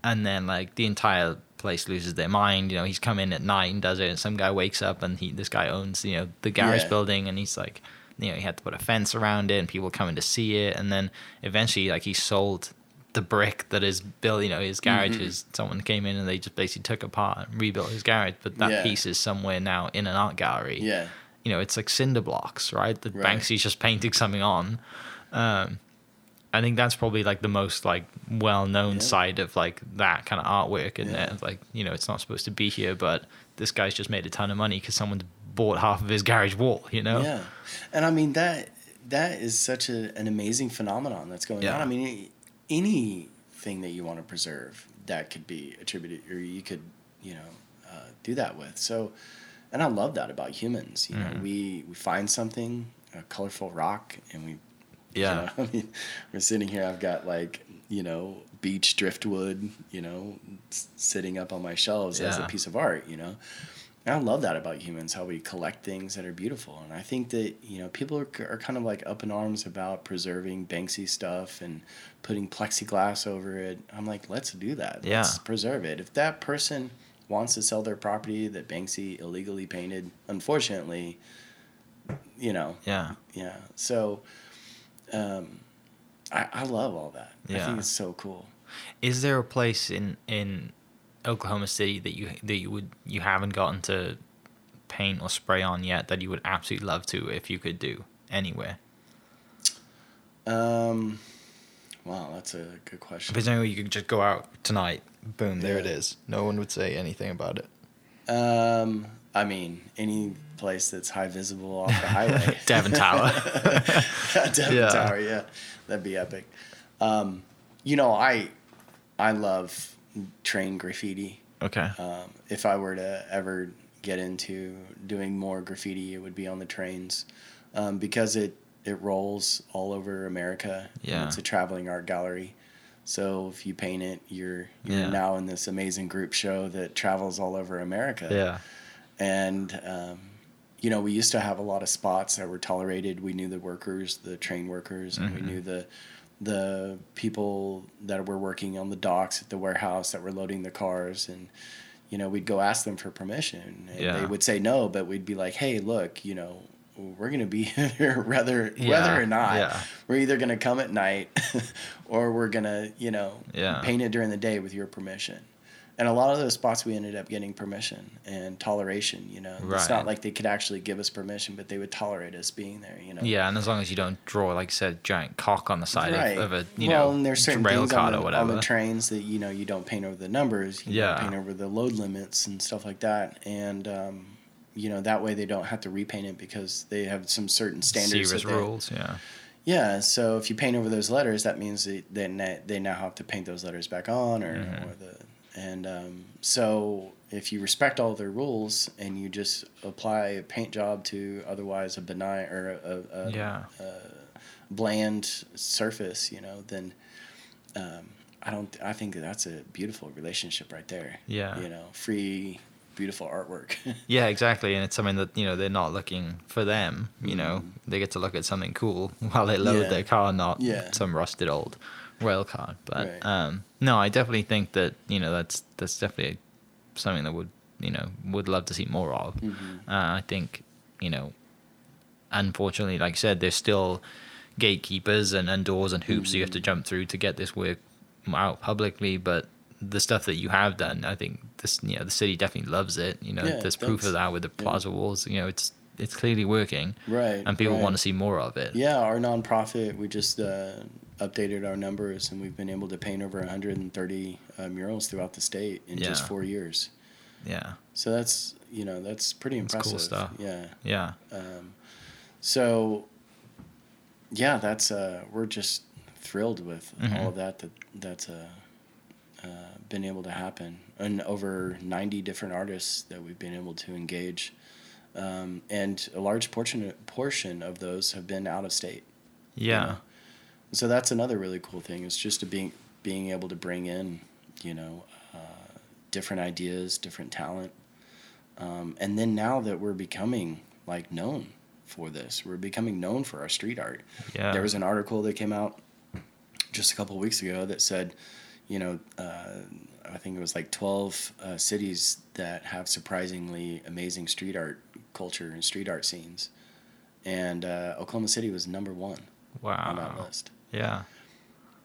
And then like the entire place loses their mind. You know, he's come in at night and does it, and some guy wakes up and he this guy owns you know the garage Yeah. building, and he's like, you know, he had to put a fence around it, and people coming to see it, and then eventually like he sold the brick that is built, you know, his garage Mhm. is someone came in and they just basically took apart and rebuilt his garage, but that Yeah. piece is somewhere now in an art gallery Yeah. you know, it's like cinder blocks, right? That Right. Banksy's just (laughs) painting something on. Um, I think that's probably like the most like well-known Yeah. side of like that kind of artwork, and Yeah. it? like you know, it's not supposed to be here, but this guy's just made a ton of money because someone's bought half of his garage wall, you know? Yeah, and I mean that that is such a, an amazing phenomenon that's going Yeah. on. I mean, anything that you want to preserve that could be attributed, or you could, you know, uh, do that with. So, and I love that about humans. You know, Mhm. we we find something, a colorful rock, and we Yeah. you know, I (laughs) mean, we're sitting here. I've got like you know beach driftwood, you know, s- sitting up on my shelves as a piece of art. You know, and I love that about humans, how we collect things that are beautiful. And I think that you know people are, are kind of like up in arms about preserving Banksy stuff and putting plexiglass over it. I'm like, let's do that. Yeah. Let's preserve it. If that person wants to sell their property that Banksy illegally painted, unfortunately, you know, Yeah. yeah. So, um, I I love all that. Yeah. I think it's so cool. Is there a place in in Oklahoma City that you that you would you haven't gotten to paint or spray on yet that you would absolutely love to if you could do anywhere? Um, wow, that's a good If question. there's anywhere you could just go out tonight, boom, there it Yeah. is. No one would say anything about it. Um, I mean, any place that's high visible off the highway. (laughs) Devon Tower. (laughs) Devon Yeah. Tower, yeah, that'd be epic. Um, you know, I I love train graffiti. Okay. Um, if I were to ever get into doing more graffiti, it would be on the trains um, because it it rolls all over America. Yeah. it's a traveling art gallery. So if you paint it, you're you're Yeah. now in this amazing group show that travels all over America. Yeah. And um, you know, we used to have a lot of spots that were tolerated. We knew the workers, the train workers, and we Mhm. knew the the people that were working on the docks at the warehouse that were loading the cars and you know we'd go ask them for permission and Yeah. they would say no but we'd be like hey look you know we're going to be (laughs) here whether Yeah, whether or not yeah. we're either going to come at night (laughs) or we're going to you know Yeah. paint it during the day with your permission and a lot of those spots we ended up getting permission and toleration you know it's not like they could actually give us permission but they would tolerate us being there you know Yeah, and as long as you don't draw, like I said, giant cock on the side right. of, of a you well, know and there's certain things on or the, whatever. on the trains that you know you don't paint over the numbers. You Yeah. don't paint over the load limits and stuff like that, and um, you know that way they don't have to repaint it because they have some certain standards. Serious that they- rules. Yeah. Yeah, so if you paint over those letters, that means that they they now have to paint those letters back on, or, Mhm. or the and um, so if you respect all their rules and you just apply a paint job to otherwise a benign or a, a, Yeah. bland surface, you know, then um, I don't. I think that's a beautiful relationship right there. Yeah. You know, free, beautiful artwork. (laughs) Yeah, exactly, and it's something that you know they're not looking for them. You know, Mhm. they get to look at something cool (laughs) while they load Yeah. their car, not Yeah. some rusted old rail car. But Right. um, no, I definitely think that you know that's that's definitely something that would you know would love to see more of. Mhm. Uh, I think you know, unfortunately, like I said, there's still gatekeepers and, and doors and hoops you have to Mhm. jump through to get this work out publicly. But the stuff that you have done, I think this you know the city definitely loves it. You know, Yeah, there's proof of that with the Yeah. plaza walls. You know, it's it's clearly working, Right. and people right. want to see more of it. Yeah, our nonprofit, we just uh, updated our numbers and we've been able to paint over 130 uh, murals throughout the state in just four years. Yeah, So that's, you know, that's pretty impressive. That's cool stuff. Yeah. yeah, Um, so, yeah, that's, uh, we're just thrilled with Mhm. all of that, that that's uh, been able to happen. And over 90 different artists that we've been able to engage. Um, and a large portion, portion of those have been out of state. yeah, know? So that's another really cool thing. Is just to being being able to bring in, you know, uh, different ideas, different talent, um, and then now that we're becoming like known for this, we're becoming known for our street art. yeah. There was an article that came out just a couple of weeks ago that said, you know, uh, I think it was like 12 uh, cities that have surprisingly amazing street art culture and street art scenes. And uh, Oklahoma City was number one wow. on that list. Yeah.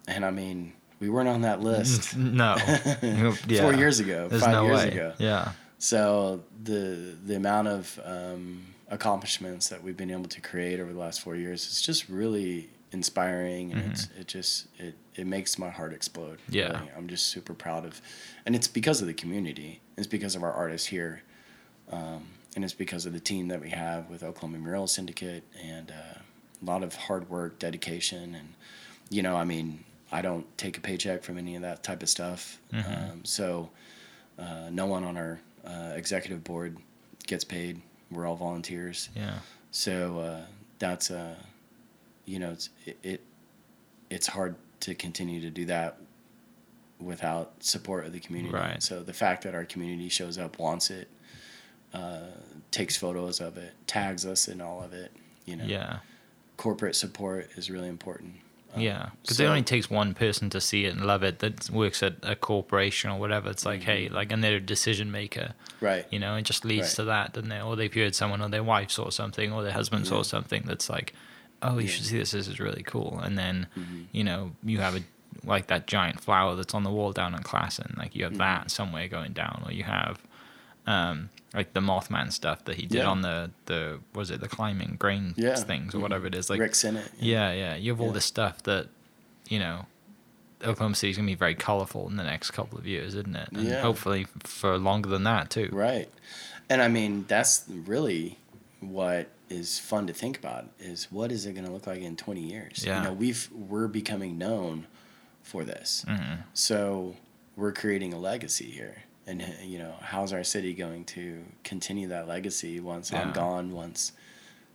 And I mean, we weren't on that list (laughs) no. (laughs) yeah. four years ago, There's five no years way. ago. Yeah. So the the amount of um, accomplishments that we've been able to create over the last four years is just really inspiring, and it's it just it it makes my heart explode. Mm-hmm. Yeah. really. I'm just super proud of, and it's because of the community. It's because of our artists here, um, and it's because of the team that we have with Oklahoma Mural Syndicate and uh, a lot of hard work, dedication, and you know, I mean, I don't take a paycheck from any of that type of stuff. Mhm. Um, so uh, no one on our uh, executive board gets paid. We're all volunteers. Yeah. So uh, that's uh, you know, it's it, it it's hard to continue to do that without support of the community. Right. So the fact that our community shows up, wants it, uh, takes photos of it, tags us in all of it, you know, Yeah. corporate support is really important. Um, Yeah, because so- it only takes one person to see it and love it that works at a corporation or whatever. It's like, hey, Mm-hmm. like, and they're a decision maker, Right. you know, it just leads Right. to that, doesn't it? Or they've heard someone, or their wife saw something, or their husband saw something that's like, oh, you Yeah. should see this. This is really cool. And then, Mhm. you know, you have a like that giant flower that's on the wall down in class, and like you have Mhm. that somewhere going down, or you have. Um, like the Mothman stuff that he did Yeah. on the the was it the climbing grain Yeah. things or Mhm. whatever it is like Rick Sinnett. yeah, yeah. You have all Yeah. this stuff that, you know, Oklahoma City's gonna be very colorful in the next couple of years, isn't it? And Yeah. hopefully for longer than that too. Right. And I mean, that's really what is fun to think about is what is it going to look like in 20 years? Yeah. You know, we've we're becoming known for this. hmm So, we're creating a legacy here. And you know, how's our city going to continue that legacy once I'm gone, once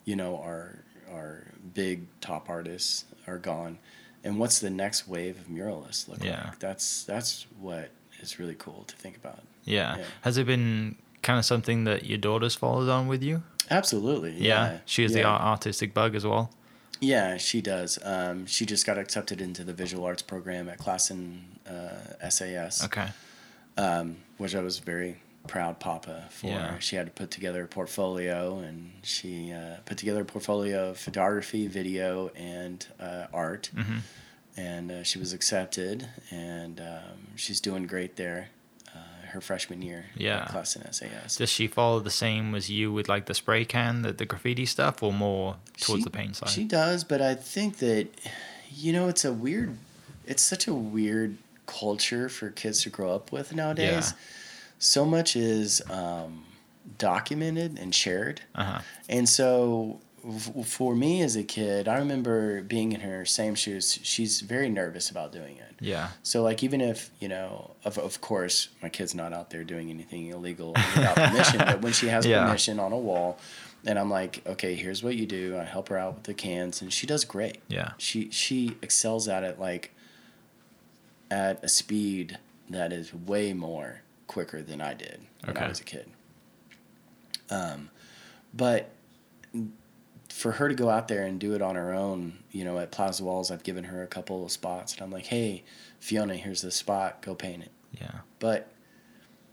you know our our big top artists are gone? And what's the next wave of muralists look Yeah. like? That's that's what is really cool to think about. Yeah. Yeah. Has it been kind of something that your daughter's followed on with you? Absolutely. Yeah. Yeah. She is the yeah. art- artistic bug as well. Yeah, she does. Um, she just got accepted into the visual arts program at Classen uh, SAS, Okay. um, which I was very proud papa for. Yeah. She had to put together a portfolio, and she uh, put together a portfolio of photography, video, and uh, art. hmm And uh, she was accepted, and um, she's doing great there. Her freshman year Yeah. at Classen SAS. Does she follow the same as you with like the spray can, the, the graffiti stuff, or more towards She- the paint side? She does, but I think that you know it's a weird it's such a weird culture for kids to grow up with nowadays. Yeah. So much is um, documented and shared. uh huh. And so for me as a kid, I remember being in her same shoes. She's very nervous about doing it. Yeah. So like even if you know, of of course, my kid's not out there doing anything illegal without permission. but when she has (laughs) Yeah. permission on a wall, and I'm like, okay, here's what you do. I help her out with the cans, and she does great. Yeah. She she excels at it like at a speed that is way more quicker than I did when I was a kid. Um, but for her to go out there and do it on her own, you know, at Plaza Walls, I've given her a couple of spots, and I'm like, hey, Fiona, here's the spot, go paint it. Yeah. But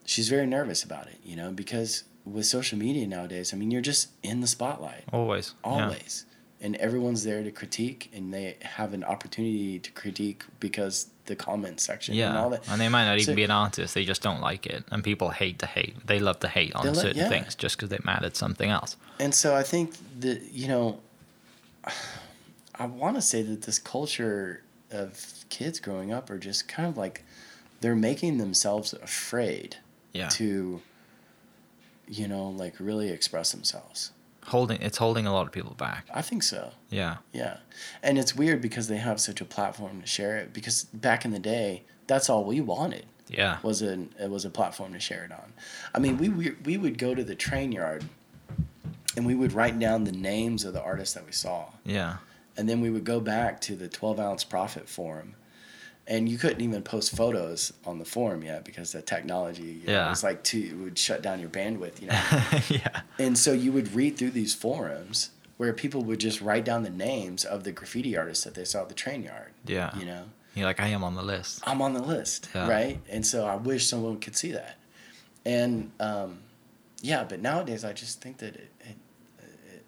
she's very nervous about it, you know, because with social media nowadays, I mean, you're just in the spotlight Always. Always. And everyone's there to critique, and they have an opportunity to critique because the comment section and all that. and they might not even So- be an artist. They just don't like it, and people hate to hate. They love to hate on certain yeah. things just because they're mad at something else. And so I think that you know, I want to say that this culture of kids growing up are just kind of like they're making themselves afraid Yeah, to, you know, like really express themselves. Holding it's holding a lot of people back. I think so. Yeah, Yeah. And it's weird because they have such a platform to share it because back in the day, that's all we wanted yeah, was an it was a platform to share it on. I mean, we we, we would go to the train yard and we would write down the names of the artists that we saw. yeah, And then we would go back to the 12 ounce Prophet forum. And you couldn't even post photos on the forum yet because the technology you know, Yeah. was like too it would shut down your bandwidth, you know. (laughs) yeah, And so you would read through these forums where people would just write down the names of the graffiti artists that they saw at the train yard. yeah. You know, You're like, I am on the list. I'm on the list, Yeah. right? And so I wish someone could see that. And um, yeah, but nowadays I just think that it,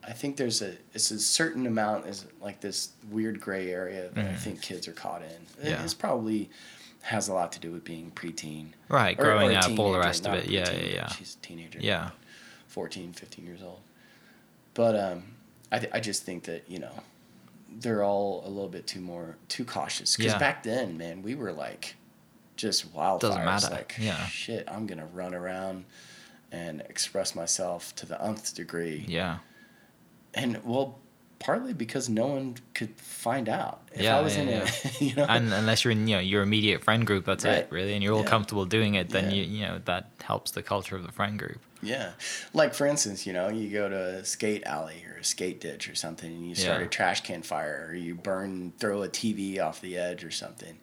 I think there's a it's a certain amount is like this weird gray area that I Mhm. think kids are caught in. Yeah. It's probably has a lot to do with being preteen. Right, Or- growing or up, all the rest of it. Yeah, yeah, yeah. She's a teenager. Yeah, 14, 15 years old. But um, I, th- I just think that, you know, they're all a little bit too more, too cautious. Because Yeah. back then, man, we were like just wildfires. Doesn't matter, Like, yeah. shit, I'm going to run around and express myself to the nth degree. yeah, And, well, partly because no one could find out. If Yeah, I was yeah, in yeah. a, (laughs) you know, and unless you're in you know your immediate friend group that's Right. it really and you're all Yeah. comfortable doing it then you you know that helps the culture of the friend group Yeah. Like for instance, you know, you go to a skate alley or a skate ditch or something and you start a trash can fire or you burn throw a TV off the edge or something.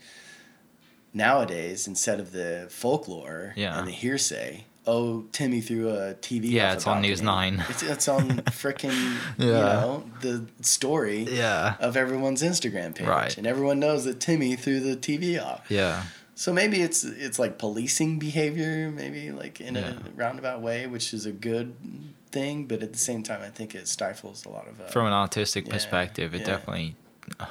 Nowadays, instead of the folklore and the hearsay, oh Timmy threw a TV Yeah, it's on News balcony," 9. It's, it's on (laughs) freaking you Yeah. know, the story yeah of everyone's Instagram page. Right. And everyone knows that Timmy threw the TV off. yeah So maybe it's it's like policing behavior, maybe like in Yeah. a roundabout way, which is a good thing, but at the same time, I think it stifles a lot of. Uh, from an artistic Yeah, perspective it definitely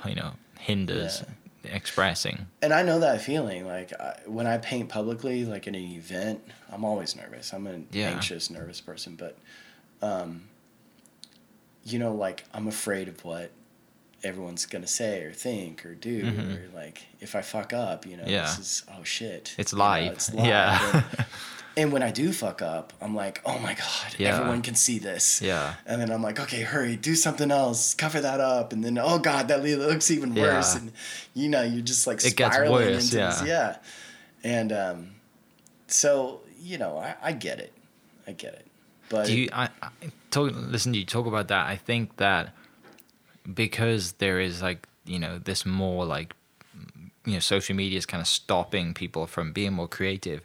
you know hinders expressing and I know that feeling. Like I, when I paint publicly, like at an event, I'm always nervous. I'm an Yeah. anxious, nervous person, but, um, you know, like I'm afraid of what everyone's gonna say or think or do, Mhm. or like if I fuck up, you know, Yeah. this is oh shit, it's you know, it's live. (laughs) yeah And- when I do fuck up, I'm like, oh my God, Yeah. everyone can see this. yeah And then I'm like, okay, hurry, do something else, cover that up. And then, oh God, that looks even worse. Yeah. And, you know, you're just like It gets spiraling worse, into this. yeah. Yeah. And um, so, you know, I, I get it. I get it. But do you I, I talk listen to you talk about that i think that because there is like you know this more like you know social media is kind of stopping people from being more creative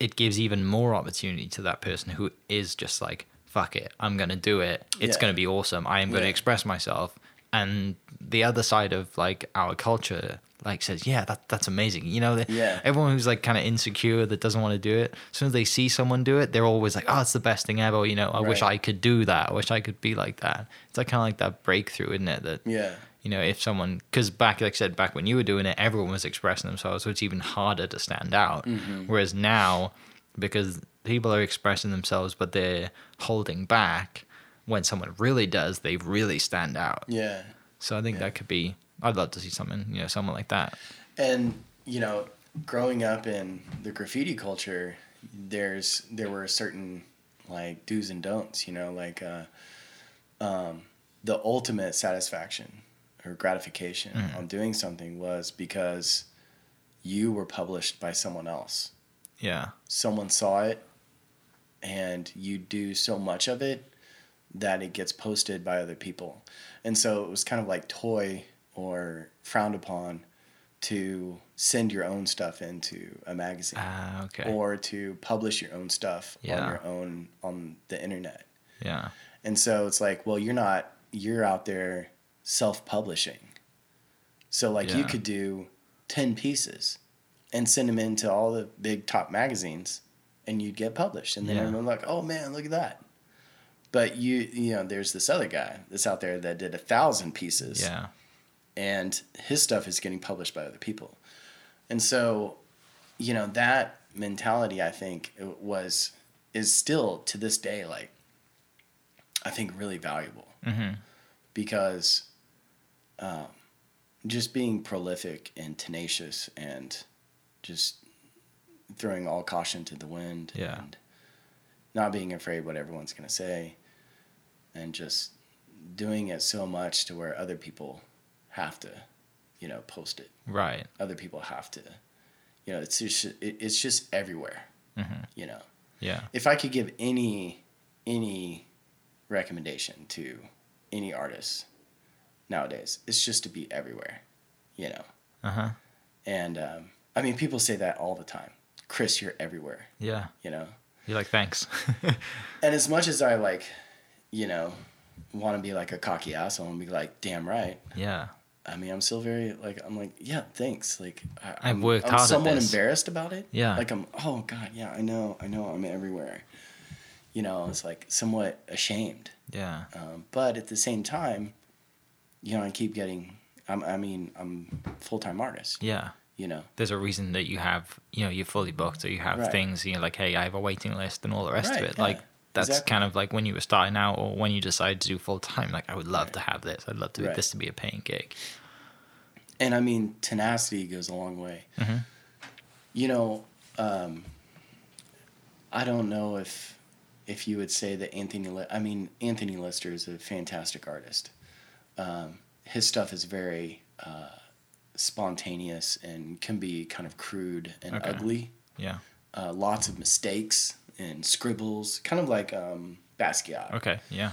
it gives even more opportunity to that person who is just like fuck it i'm gonna do it it's Yeah. gonna be awesome i am gonna Yeah. express myself and the other side of like our culture like says yeah that, that's amazing you know Yeah. everyone who's like kind of insecure that doesn't want to do it as soon as they see someone do it they're always like oh it's the best thing ever you know i wish i could do that i wish i could be like that it's like kind of like that breakthrough isn't it that yeah. You know if someone because back like i said back when you were doing it everyone was expressing themselves so it's even harder to stand out Mm-hmm. whereas now because people are expressing themselves but they're holding back when someone really does they really stand out Yeah. so i think Yeah. that could be i'd love to see something you know someone like that And, you know, growing up in the graffiti culture, there's, there were certain like do's and don'ts, you know, like, uh, um, the ultimate satisfaction or gratification Mhm. on doing something was because you were published by someone else. yeah Someone saw it and you do so much of it that it gets posted by other people. And so it was kind of like toy or frowned upon to send your own stuff into a magazine ah okay or to publish your own stuff Yeah. on your own on the internet. yeah And so it's like, well, you're not, you're out there self publishing. So, like, you could do 10 pieces and send them into all the big top magazines and you'd get published. And then Yeah. everyone like, oh man, look at that. But you, you know, there's this other guy that's out there that did a thousand pieces yeah and his stuff is getting published by other people. And so, you know, that mentality I think it was is still to this day like I think really valuable hmm because um, just being prolific and tenacious and just throwing all caution to the wind Yeah. and not being afraid what everyone's going to say and just doing it so much to where other people have to you know post it. Right. Other people have to you know it's just it's just everywhere hmm you know. Yeah. If I could give any any recommendation to any artist nowadays, it's just to be everywhere, you know. uh-huh And um, I mean, people say that all the time. Chris, you're everywhere, yeah you know. you're like thanks (laughs) And as much as I like, you know, want to be like a cocky asshole and be like, damn right. yeah I mean, I'm still very like I'm like, yeah, thanks. Like I, I've I'm, worked I'm hard at somewhat embarrassed about it. Yeah. Like I'm, oh god, yeah, I know, I know, I'm everywhere. You know, it's like somewhat ashamed. yeah Um, but at the same time, you know, I keep getting. I'm, I mean, I'm full time artist. yeah You know, there's a reason that you have you know you're fully booked or you have Right. things you know like hey i have a waiting list and all the rest Right, of it yeah, like that's exactly. kind of like when you were starting out or when you decided to do full time like i would love Right. to have this i'd love to this to be a paying gig and I mean, tenacity goes a long way. Mhm. You know, um, I don't know if if you would say that Anthony. I mean, Anthony Lister is a fantastic artist. Um, his stuff is very uh, spontaneous and can be kind of crude and Okay. ugly. Yeah. Uh, lots of mistakes and scribbles, kind of like um, Basquiat. Okay. Yeah.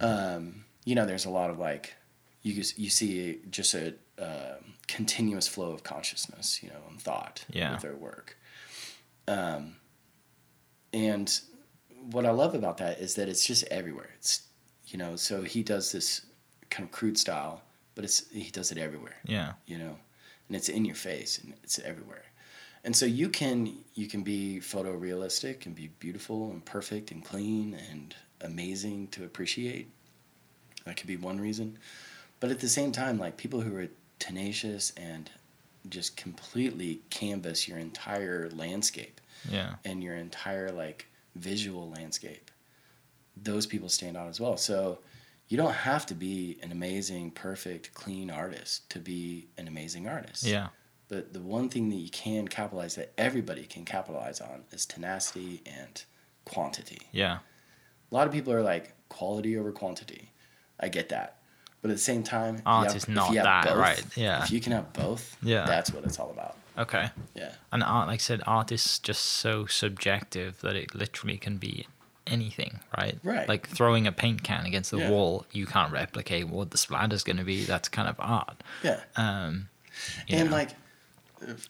Um, you know, there's a lot of like, you you see just a uh, continuous flow of consciousness, you know, and thought Yeah. with their work. Um, and what I love about that is that it's just everywhere. It's you know, so he does this kind of crude style, but it's he does it everywhere. Yeah. you know? And it's in your face and it's everywhere. And so you can you can be photorealistic and be beautiful and perfect and clean and amazing to appreciate. That could be one reason. But at the same time like people who are tenacious and just completely canvas your entire landscape Yeah. and your entire like visual landscape those people stand out as well. So you don't have to be an amazing perfect clean artist to be an amazing artist Yeah. but the one thing that you can capitalize that everybody can capitalize on is tenacity and quantity Yeah. a lot of people are like quality over quantity i get that but at the same time Art have- is not that, both- right? Yeah. if you can have both Yeah. that's what it's all about Okay. yeah And art, like I said, art is just so subjective that it literally can be anything, right? Right. Like throwing a paint can against the Yeah. wall, you can't replicate what the splatter's going to be. That's kind of art. yeah Um, And know. like,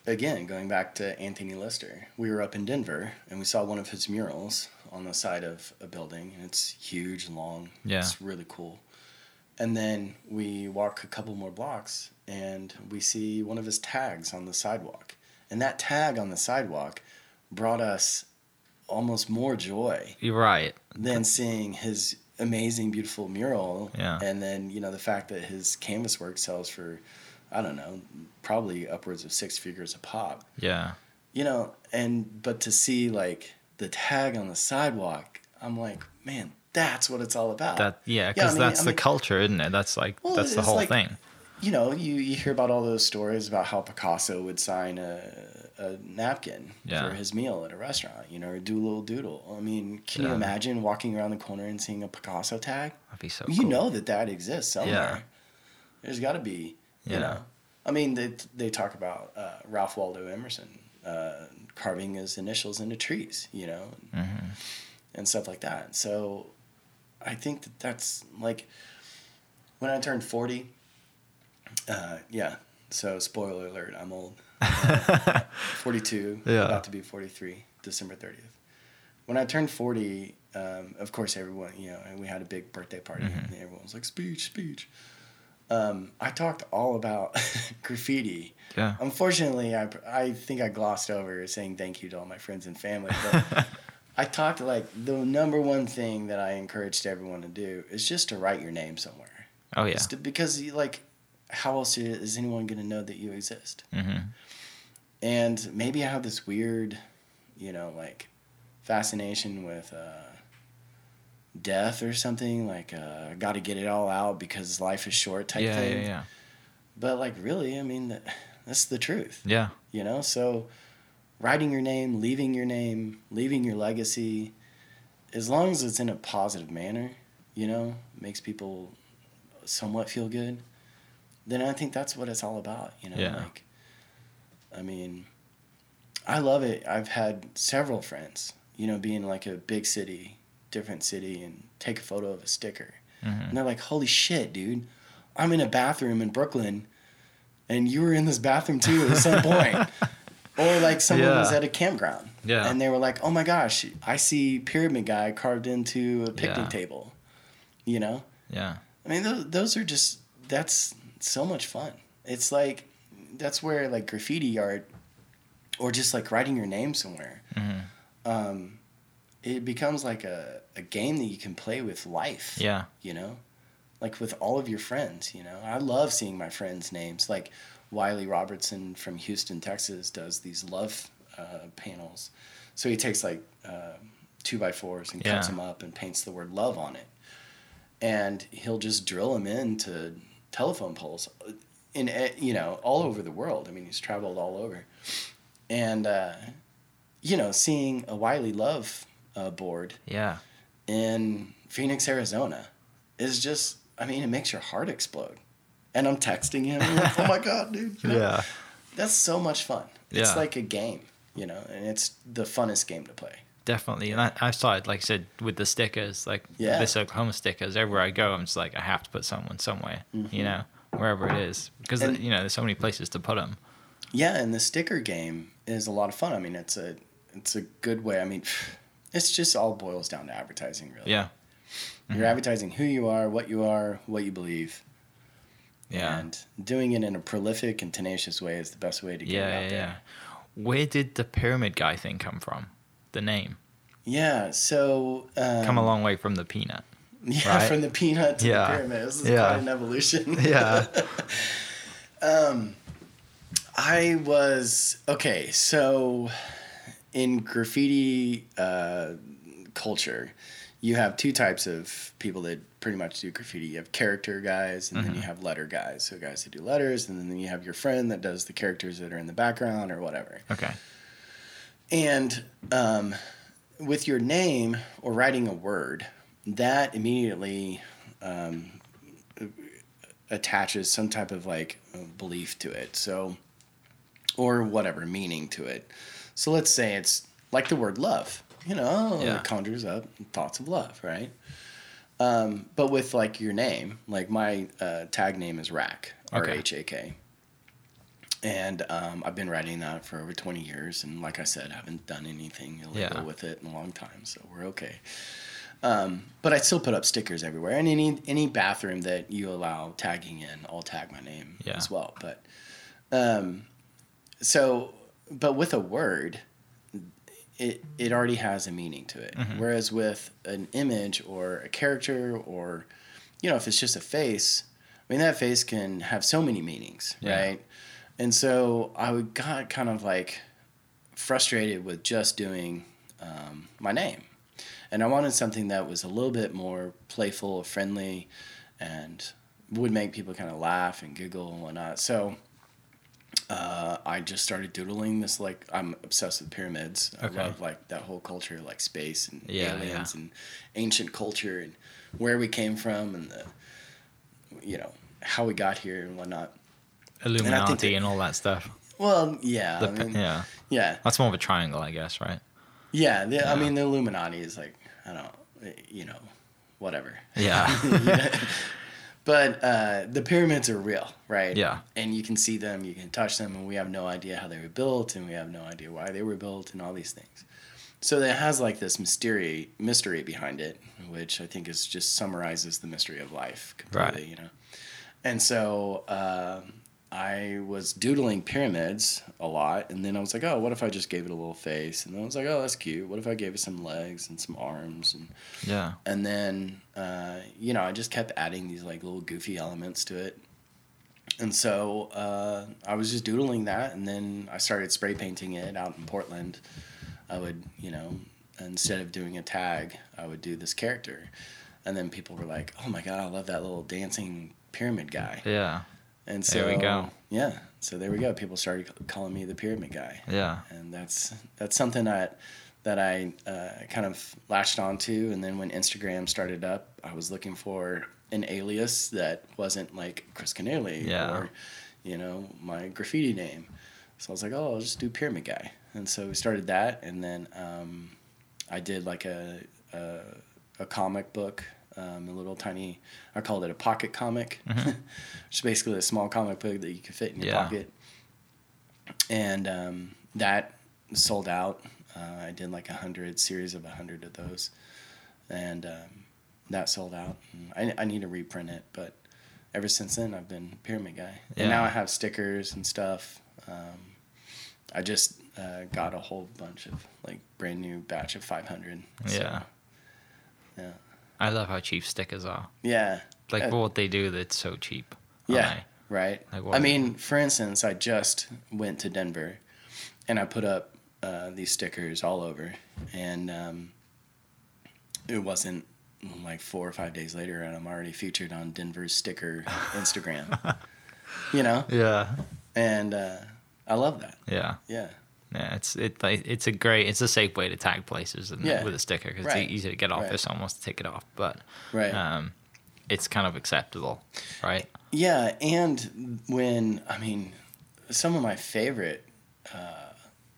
again, going back to Anthony Lister, we were up in Denver and we saw one of his murals on the side of a building, and it's huge and long. Yeah. It's really cool. And then we walk a couple more blocks and we see one of his tags on the sidewalk. And that tag on the sidewalk brought us almost more joy you're right. than seeing his amazing, beautiful mural. Yeah. And then, you know, the fact that his canvas work sells for, I don't know, probably upwards of six figures a pop. Yeah. You know, and, but to see like the tag on the sidewalk, I'm like, man, that's what it's all about. That yeah, Yeah, I because mean- that's I the culture, isn't it? That's like Well, that's the whole like- thing. You know, you, you hear about all those stories about how Picasso would sign a, a napkin Yeah. for his meal at a restaurant, you know, or do a little doodle. I mean, can you imagine walking around the corner and seeing a Picasso tag? That'd be so. you cool. know that that exists somewhere. Yeah. There's got to be, you Yeah. know. I mean, they they talk about uh, Ralph Waldo Emerson uh, carving his initials into trees, you know, and, Mhm. and stuff like that. So, I think that that's like when I turned forty. Uh, yeah. So spoiler alert, I'm old. Uh, (laughs) Forty-two. Yeah. About to be forty-three. December thirtieth. When I turned forty, um, of course, everyone, you know, and we had a big birthday party, Mm-hmm. and everyone was like, "Speech, speech." Um, I talked all about (laughs) graffiti. Yeah. Unfortunately, I, I think I glossed over saying thank you to all my friends and family. But (laughs) I talked like the number one thing that I encouraged everyone to do is just to write your name somewhere. Oh yeah. Just to- because you, like, how else is anyone going to know that you exist? hmm And maybe I have this weird, you know, like fascination with uh, death or something. Like, uh, got to get it all out because life is short type Yeah, thing. yeah, yeah, But like, really, I mean, that, that's the truth. yeah. You know, so writing your name, leaving your name, leaving your legacy, as long as it's in a positive manner, you know, makes people somewhat feel good, then I think that's what it's all about, you know, Yeah. like I mean, I love it. I've had several friends, you know, being like a big city, different city and take a photo of a sticker. Mhm. And they're like, "Holy shit, dude. I'm in a bathroom in Brooklyn and you were in this bathroom too at some (laughs) point." Or like someone was at a campground. Yeah. And they were like, "Oh my gosh, I see pyramid guy carved into a picnic Yeah. table." You know? Yeah. I mean, those, those are just that's so much fun. It's like that's where like graffiti art or just like writing your name somewhere. Mhm. Um, it becomes like a, a game that you can play with life Yeah. you know like with all of your friends you know i love seeing my friends names like wiley robertson from houston texas does these love uh, panels so he takes like uh, two by fours and cuts them up and paints the word love on it and he'll just drill them into telephone poles in eh, you know all over the world i mean he's traveled all over and uh, you know seeing a wiley love uh, board Yeah. in Phoenix, Arizona, is just I mean, it makes your heart explode. And I'm texting him. Like, oh my god, dude! You know? Yeah. That's so much fun. It's Yeah. like a game, you know, and it's the funnest game to play. Definitely, and I, I started, like I said, with the stickers, like Yeah. this Oklahoma stickers. Everywhere I go, I'm just like, I have to put someone somewhere, you know, wherever it is, because Mm-hmm. And- you know, there's so many places to put them. Yeah, and the sticker game is a lot of fun. I mean, it's a it's a good way. I mean, (sighs) it's just all boils down to advertising, really. Yeah, You're advertising who you are, what you are, what you believe, yeah, and doing it in a prolific and tenacious way is the best way to get yeah, it out yeah, there. yeah. Where did the pyramid guy thing come from? The name Yeah, so um, come a long way from the peanut. (laughs) Yeah, right? from the peanut to Yeah. the pyramid. This is Yeah. quite an evolution. (laughs) Yeah, (laughs) um, I was okay. So, in graffiti uh, culture, you have two types of people that pretty much do graffiti. You have character guys, and then you have letter guys. So guys that do letters, and then you have your friend that does the characters that are in the background or whatever. okay, And um, with your name or writing a word, that immediately um, attaches some type of like belief to it. So, or whatever meaning to it. So let's say it's like the word love. You know, Yeah. it conjures up thoughts of love, right? Um, but with like your name, like my uh, tag name is Rhak, R. H A K. And um, I've been writing that for over 20 years. And like I said, I haven't done anything illegal Yeah. with it in a long time. So we're okay. Um, but I still put up stickers everywhere. And any, any bathroom that you allow tagging in, I'll tag my name Yeah. as well. But um, so, but with a word, it, it already has a meaning to it. Mm-hmm. Whereas with an image or a character or, you know, if it's just a face, I mean, that face can have so many meanings, Yeah. right? And so I got kind of like frustrated with just doing um, my name. And I wanted something that was a little bit more playful, friendly, and would make people kind of laugh and giggle and whatnot. So uh, I just started doodling this. Like I'm obsessed with pyramids. Okay. I love like that whole culture, like space and Yeah, aliens yeah. and ancient culture and where we came from and the, you know, how we got here and whatnot. Illuminati that- and all that stuff. Well, yeah, The, I mean, yeah, yeah, that's more of a triangle, I guess, right? yeah. The, I mean, the Illuminati is like I don't, you know, whatever. Yeah, (laughs) But uh, the pyramids are real, right? Yeah. And you can see them, you can touch them, and we have no idea how they were built, and we have no idea why they were built, and all these things. So it has like this mystery mystery behind it, which I think is just summarizes the mystery of life completely, Right. you know. And so uh, I was doodling pyramids a lot, and then I was like, oh, what if I just gave it a little face? And then I was like, oh, that's cute. What if I gave it some legs and some arms and yeah, and then uh, you know I just kept adding these like little goofy elements to it. And so uh, I was just doodling that, and then I started spray painting it out in Portland. I would, you know, instead of doing a tag, I would do this character, and then people were like, "Oh my god, I love that little dancing pyramid guy." yeah, And so There we go. Yeah, so there we go. People started calling me the pyramid guy yeah, and that's that's something that that I uh, kind of latched onto. And then when Instagram started up, I was looking for an alias that wasn't like Kris Kanaly Yeah. or you know my graffiti name. So I was like, oh, I'll just do Pyramid Guy. And so we started that, and then um, I did like a a, a comic book. Um, a little tiny, I called it a pocket comic, (laughs) which is basically a small comic book that you can fit in your Yeah. pocket and um, that sold out. Uh, I did like a hundred series of a hundred of those, and um, that sold out. I, I need to reprint it, but ever since then I've been Pyramid Guy, Yeah. and now I have stickers and stuff. Um, I just uh, got a whole bunch of like brand new batch of 500. so, yeah. yeah, I love how cheap stickers are. yeah, Like Uh, for what they do, that's so cheap. Yeah, right. Like I mean, for instance, I just went to Denver, and I put up uh, these stickers all over, and um, it wasn't like four or five days later, and I'm already featured on Denver's sticker (laughs) Instagram. you know. Yeah, and uh, I love that. yeah, Yeah, yeah. It's it like it's a great, it's a safe way to tag places and Yeah. with a sticker because Right. it's easy to get off Right. this almost to take it off. But right. um, it's kind of acceptable, right? Yeah, and when I mean, some of my favorite uh,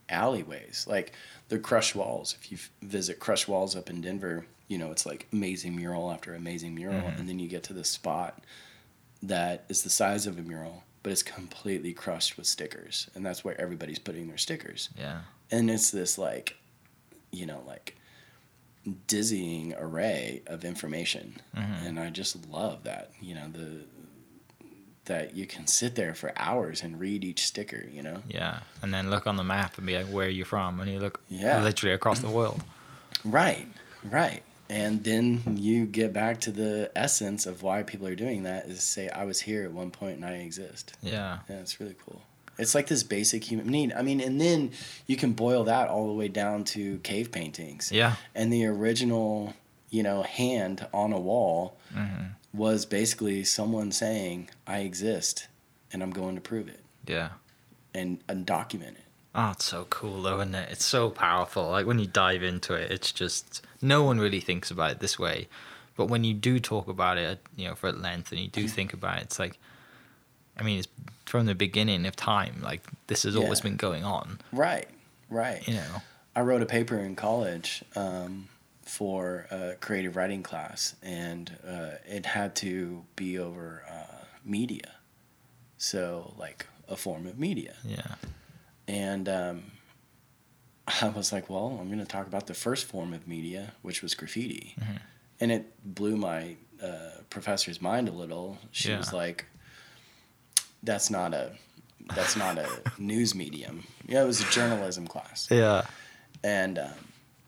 alleyways, like the Crush Walls. If you visit Crush Walls up in Denver, you know it's like amazing mural after amazing mural, Mhm. and then you get to this spot that is the size of a mural, but it's completely crushed with stickers, and that's where everybody's putting their stickers. Yeah. and it's this like you know like dizzying array of information Mhm. and i just love that you know the that you can sit there for hours and read each sticker you know Yeah. And then look on the map and be like, where are you from? And you look Yeah. literally across the world. right right and then you get back to the essence of why people are doing that is say i was here at one point and i exist Yeah. yeah it's really cool it's like this basic human need i mean and then you can boil that all the way down to cave paintings Yeah. and the original you know hand on a wall hmm was basically someone saying i exist and i'm going to prove it Yeah. and, and document it Oh, it's so cool though, isn't it? It's so powerful. Like when you dive into it, it's just no one really thinks about it this way. But when you do talk about it, you know, for at length, and you do think about it, it's like, I mean, it's from the beginning of time. Like this has always been going on. right right You know. i wrote a paper in college um, for a creative writing class and uh, it had to be over uh, media so like a form of media Yeah. And um, (laughs) I was like, well, I'm going to talk about the first form of media, which was graffiti. Mhm. And it blew my uh, professor's mind a little. She was like, that's not a that's not a (laughs) news medium. Yeah, it was a journalism class. Yeah. And um,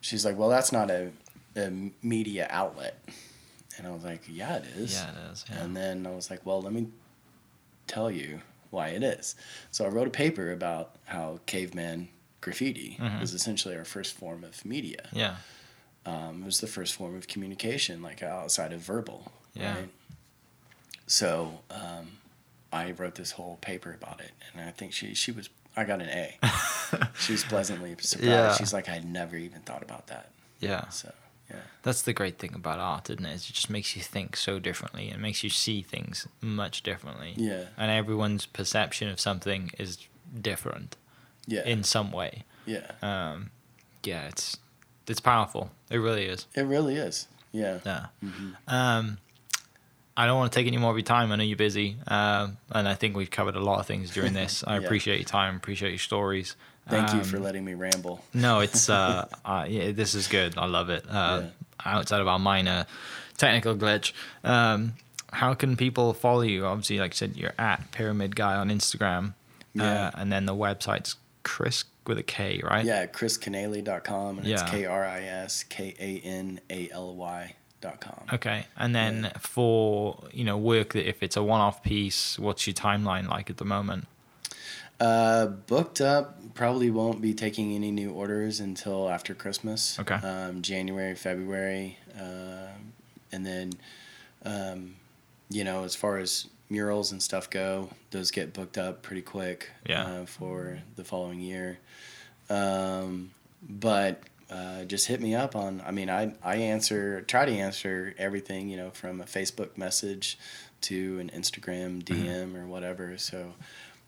she's like, well, that's not a, a media outlet. And I was like, yeah, it is. Yeah, it is. Yeah. And then I was like, well, let me tell you why it is. So I wrote a paper about how caveman graffiti Mhm. was essentially our first form of media. yeah. Um, it was the first form of communication, like outside of verbal. Yeah. Right? So um, I wrote this whole paper about it, and I think she she was I got an A. (laughs) she was pleasantly surprised. Yeah. She's like, I never even thought about that. Yeah. So yeah, That's the great thing about art, isn't it? Is it just makes you think so differently. It makes you see things much differently. yeah, And everyone's perception of something is different yeah, in some way. yeah. Um, yeah, it's it's powerful. It really is. It really is. Yeah. Yeah. Mhm. Um, I don't want to take any more of your time. I know you're busy, um, and I think we've covered a lot of things during (laughs) this. I Yeah. appreciate your time. Appreciate your stories. Thank you for Um, letting me ramble. No, it's (laughs) uh, uh yeah, this is good. I love it. Uh, Yeah. Outside of our minor technical glitch, um, how can people follow you? Obviously, like I said, you're at Pyramid Guy on Instagram, Yeah. uh, and then the website's Chris with a K, right? Yeah, kriskanaly.com and it's Yeah. K R I S K A N A L Y dot com. Okay, and then for you know work that if it's a one-off piece, what's your timeline like at the moment? Uh, booked up. Probably won't be taking any new orders until after Christmas. Okay. Um, January, February, uh, and then, um, you know, as far as murals and stuff go, those get booked up pretty quick. Yeah. Uh, for the following year, um, but. Uh, just hit me up on. I mean, I I answer, try to answer everything. You know, from a Facebook message to an Instagram DM or whatever. So,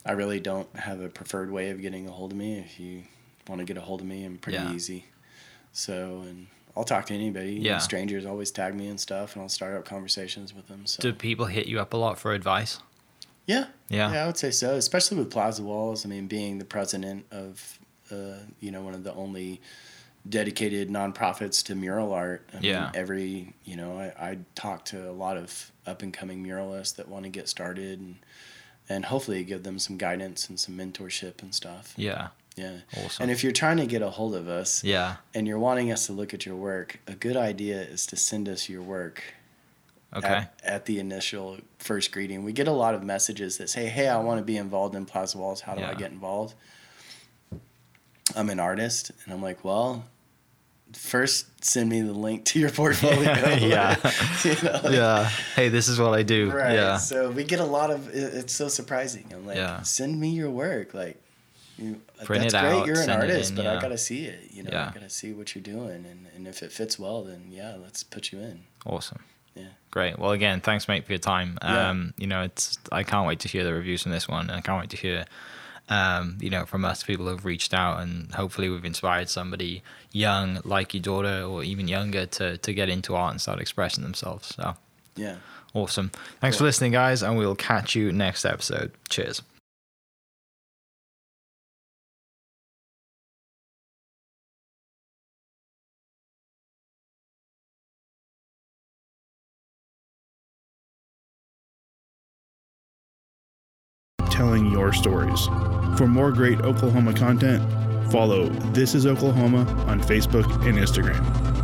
I really don't have a preferred way of getting a hold of me. If you want to get a hold of me, I'm pretty Yeah. easy. So, and I'll talk to anybody. You know, strangers always tag me and stuff, and I'll start up conversations with them. So, Do people hit you up a lot for advice? yeah, Yeah. yeah, I would say so. Especially with Plaza Walls. I mean, being the president of, uh, you know, one of the only dedicated nonprofits to mural art. I Yeah. Mean, every, you know, I, I talk to a lot of up and coming muralists that want to get started and, and hopefully give them some guidance and some mentorship and stuff. Yeah. Yeah. Awesome. And if you're trying to get a hold of us yeah. and you're wanting us to look at your work, a good idea is to send us your work Okay. at, at the initial first greeting. We get a lot of messages that say, "Hey, I want to be involved in Plaza Walls. How do I get involved?" I'm an artist, and I'm like, "Well, first send me the link to your portfolio." (laughs) Yeah. (laughs) You know, like- yeah. Hey, this is what I do. Right. Yeah. So we get a lot of. it- It's so surprising. I'm like, Yeah. send me your work. Like, you, Print that's it great. out, You're an artist, in, but I gotta see it. You know, Yeah. I gotta see what you're doing, and and if it fits well, then yeah, let's put you in. Awesome. Yeah. Great. Well, again, thanks, mate, for your time. Yeah. Um, you know, it's I can't wait to hear the reviews from this one, and I can't wait to hear, um, you know, from us people who've reached out, and hopefully we've inspired somebody young like your daughter or even younger to to get into art and start expressing themselves. So Yeah. awesome. Thanks for listening, guys, and we'll catch you next episode. Cheers. Your stories. For more great Oklahoma content, follow This is Oklahoma on Facebook and Instagram.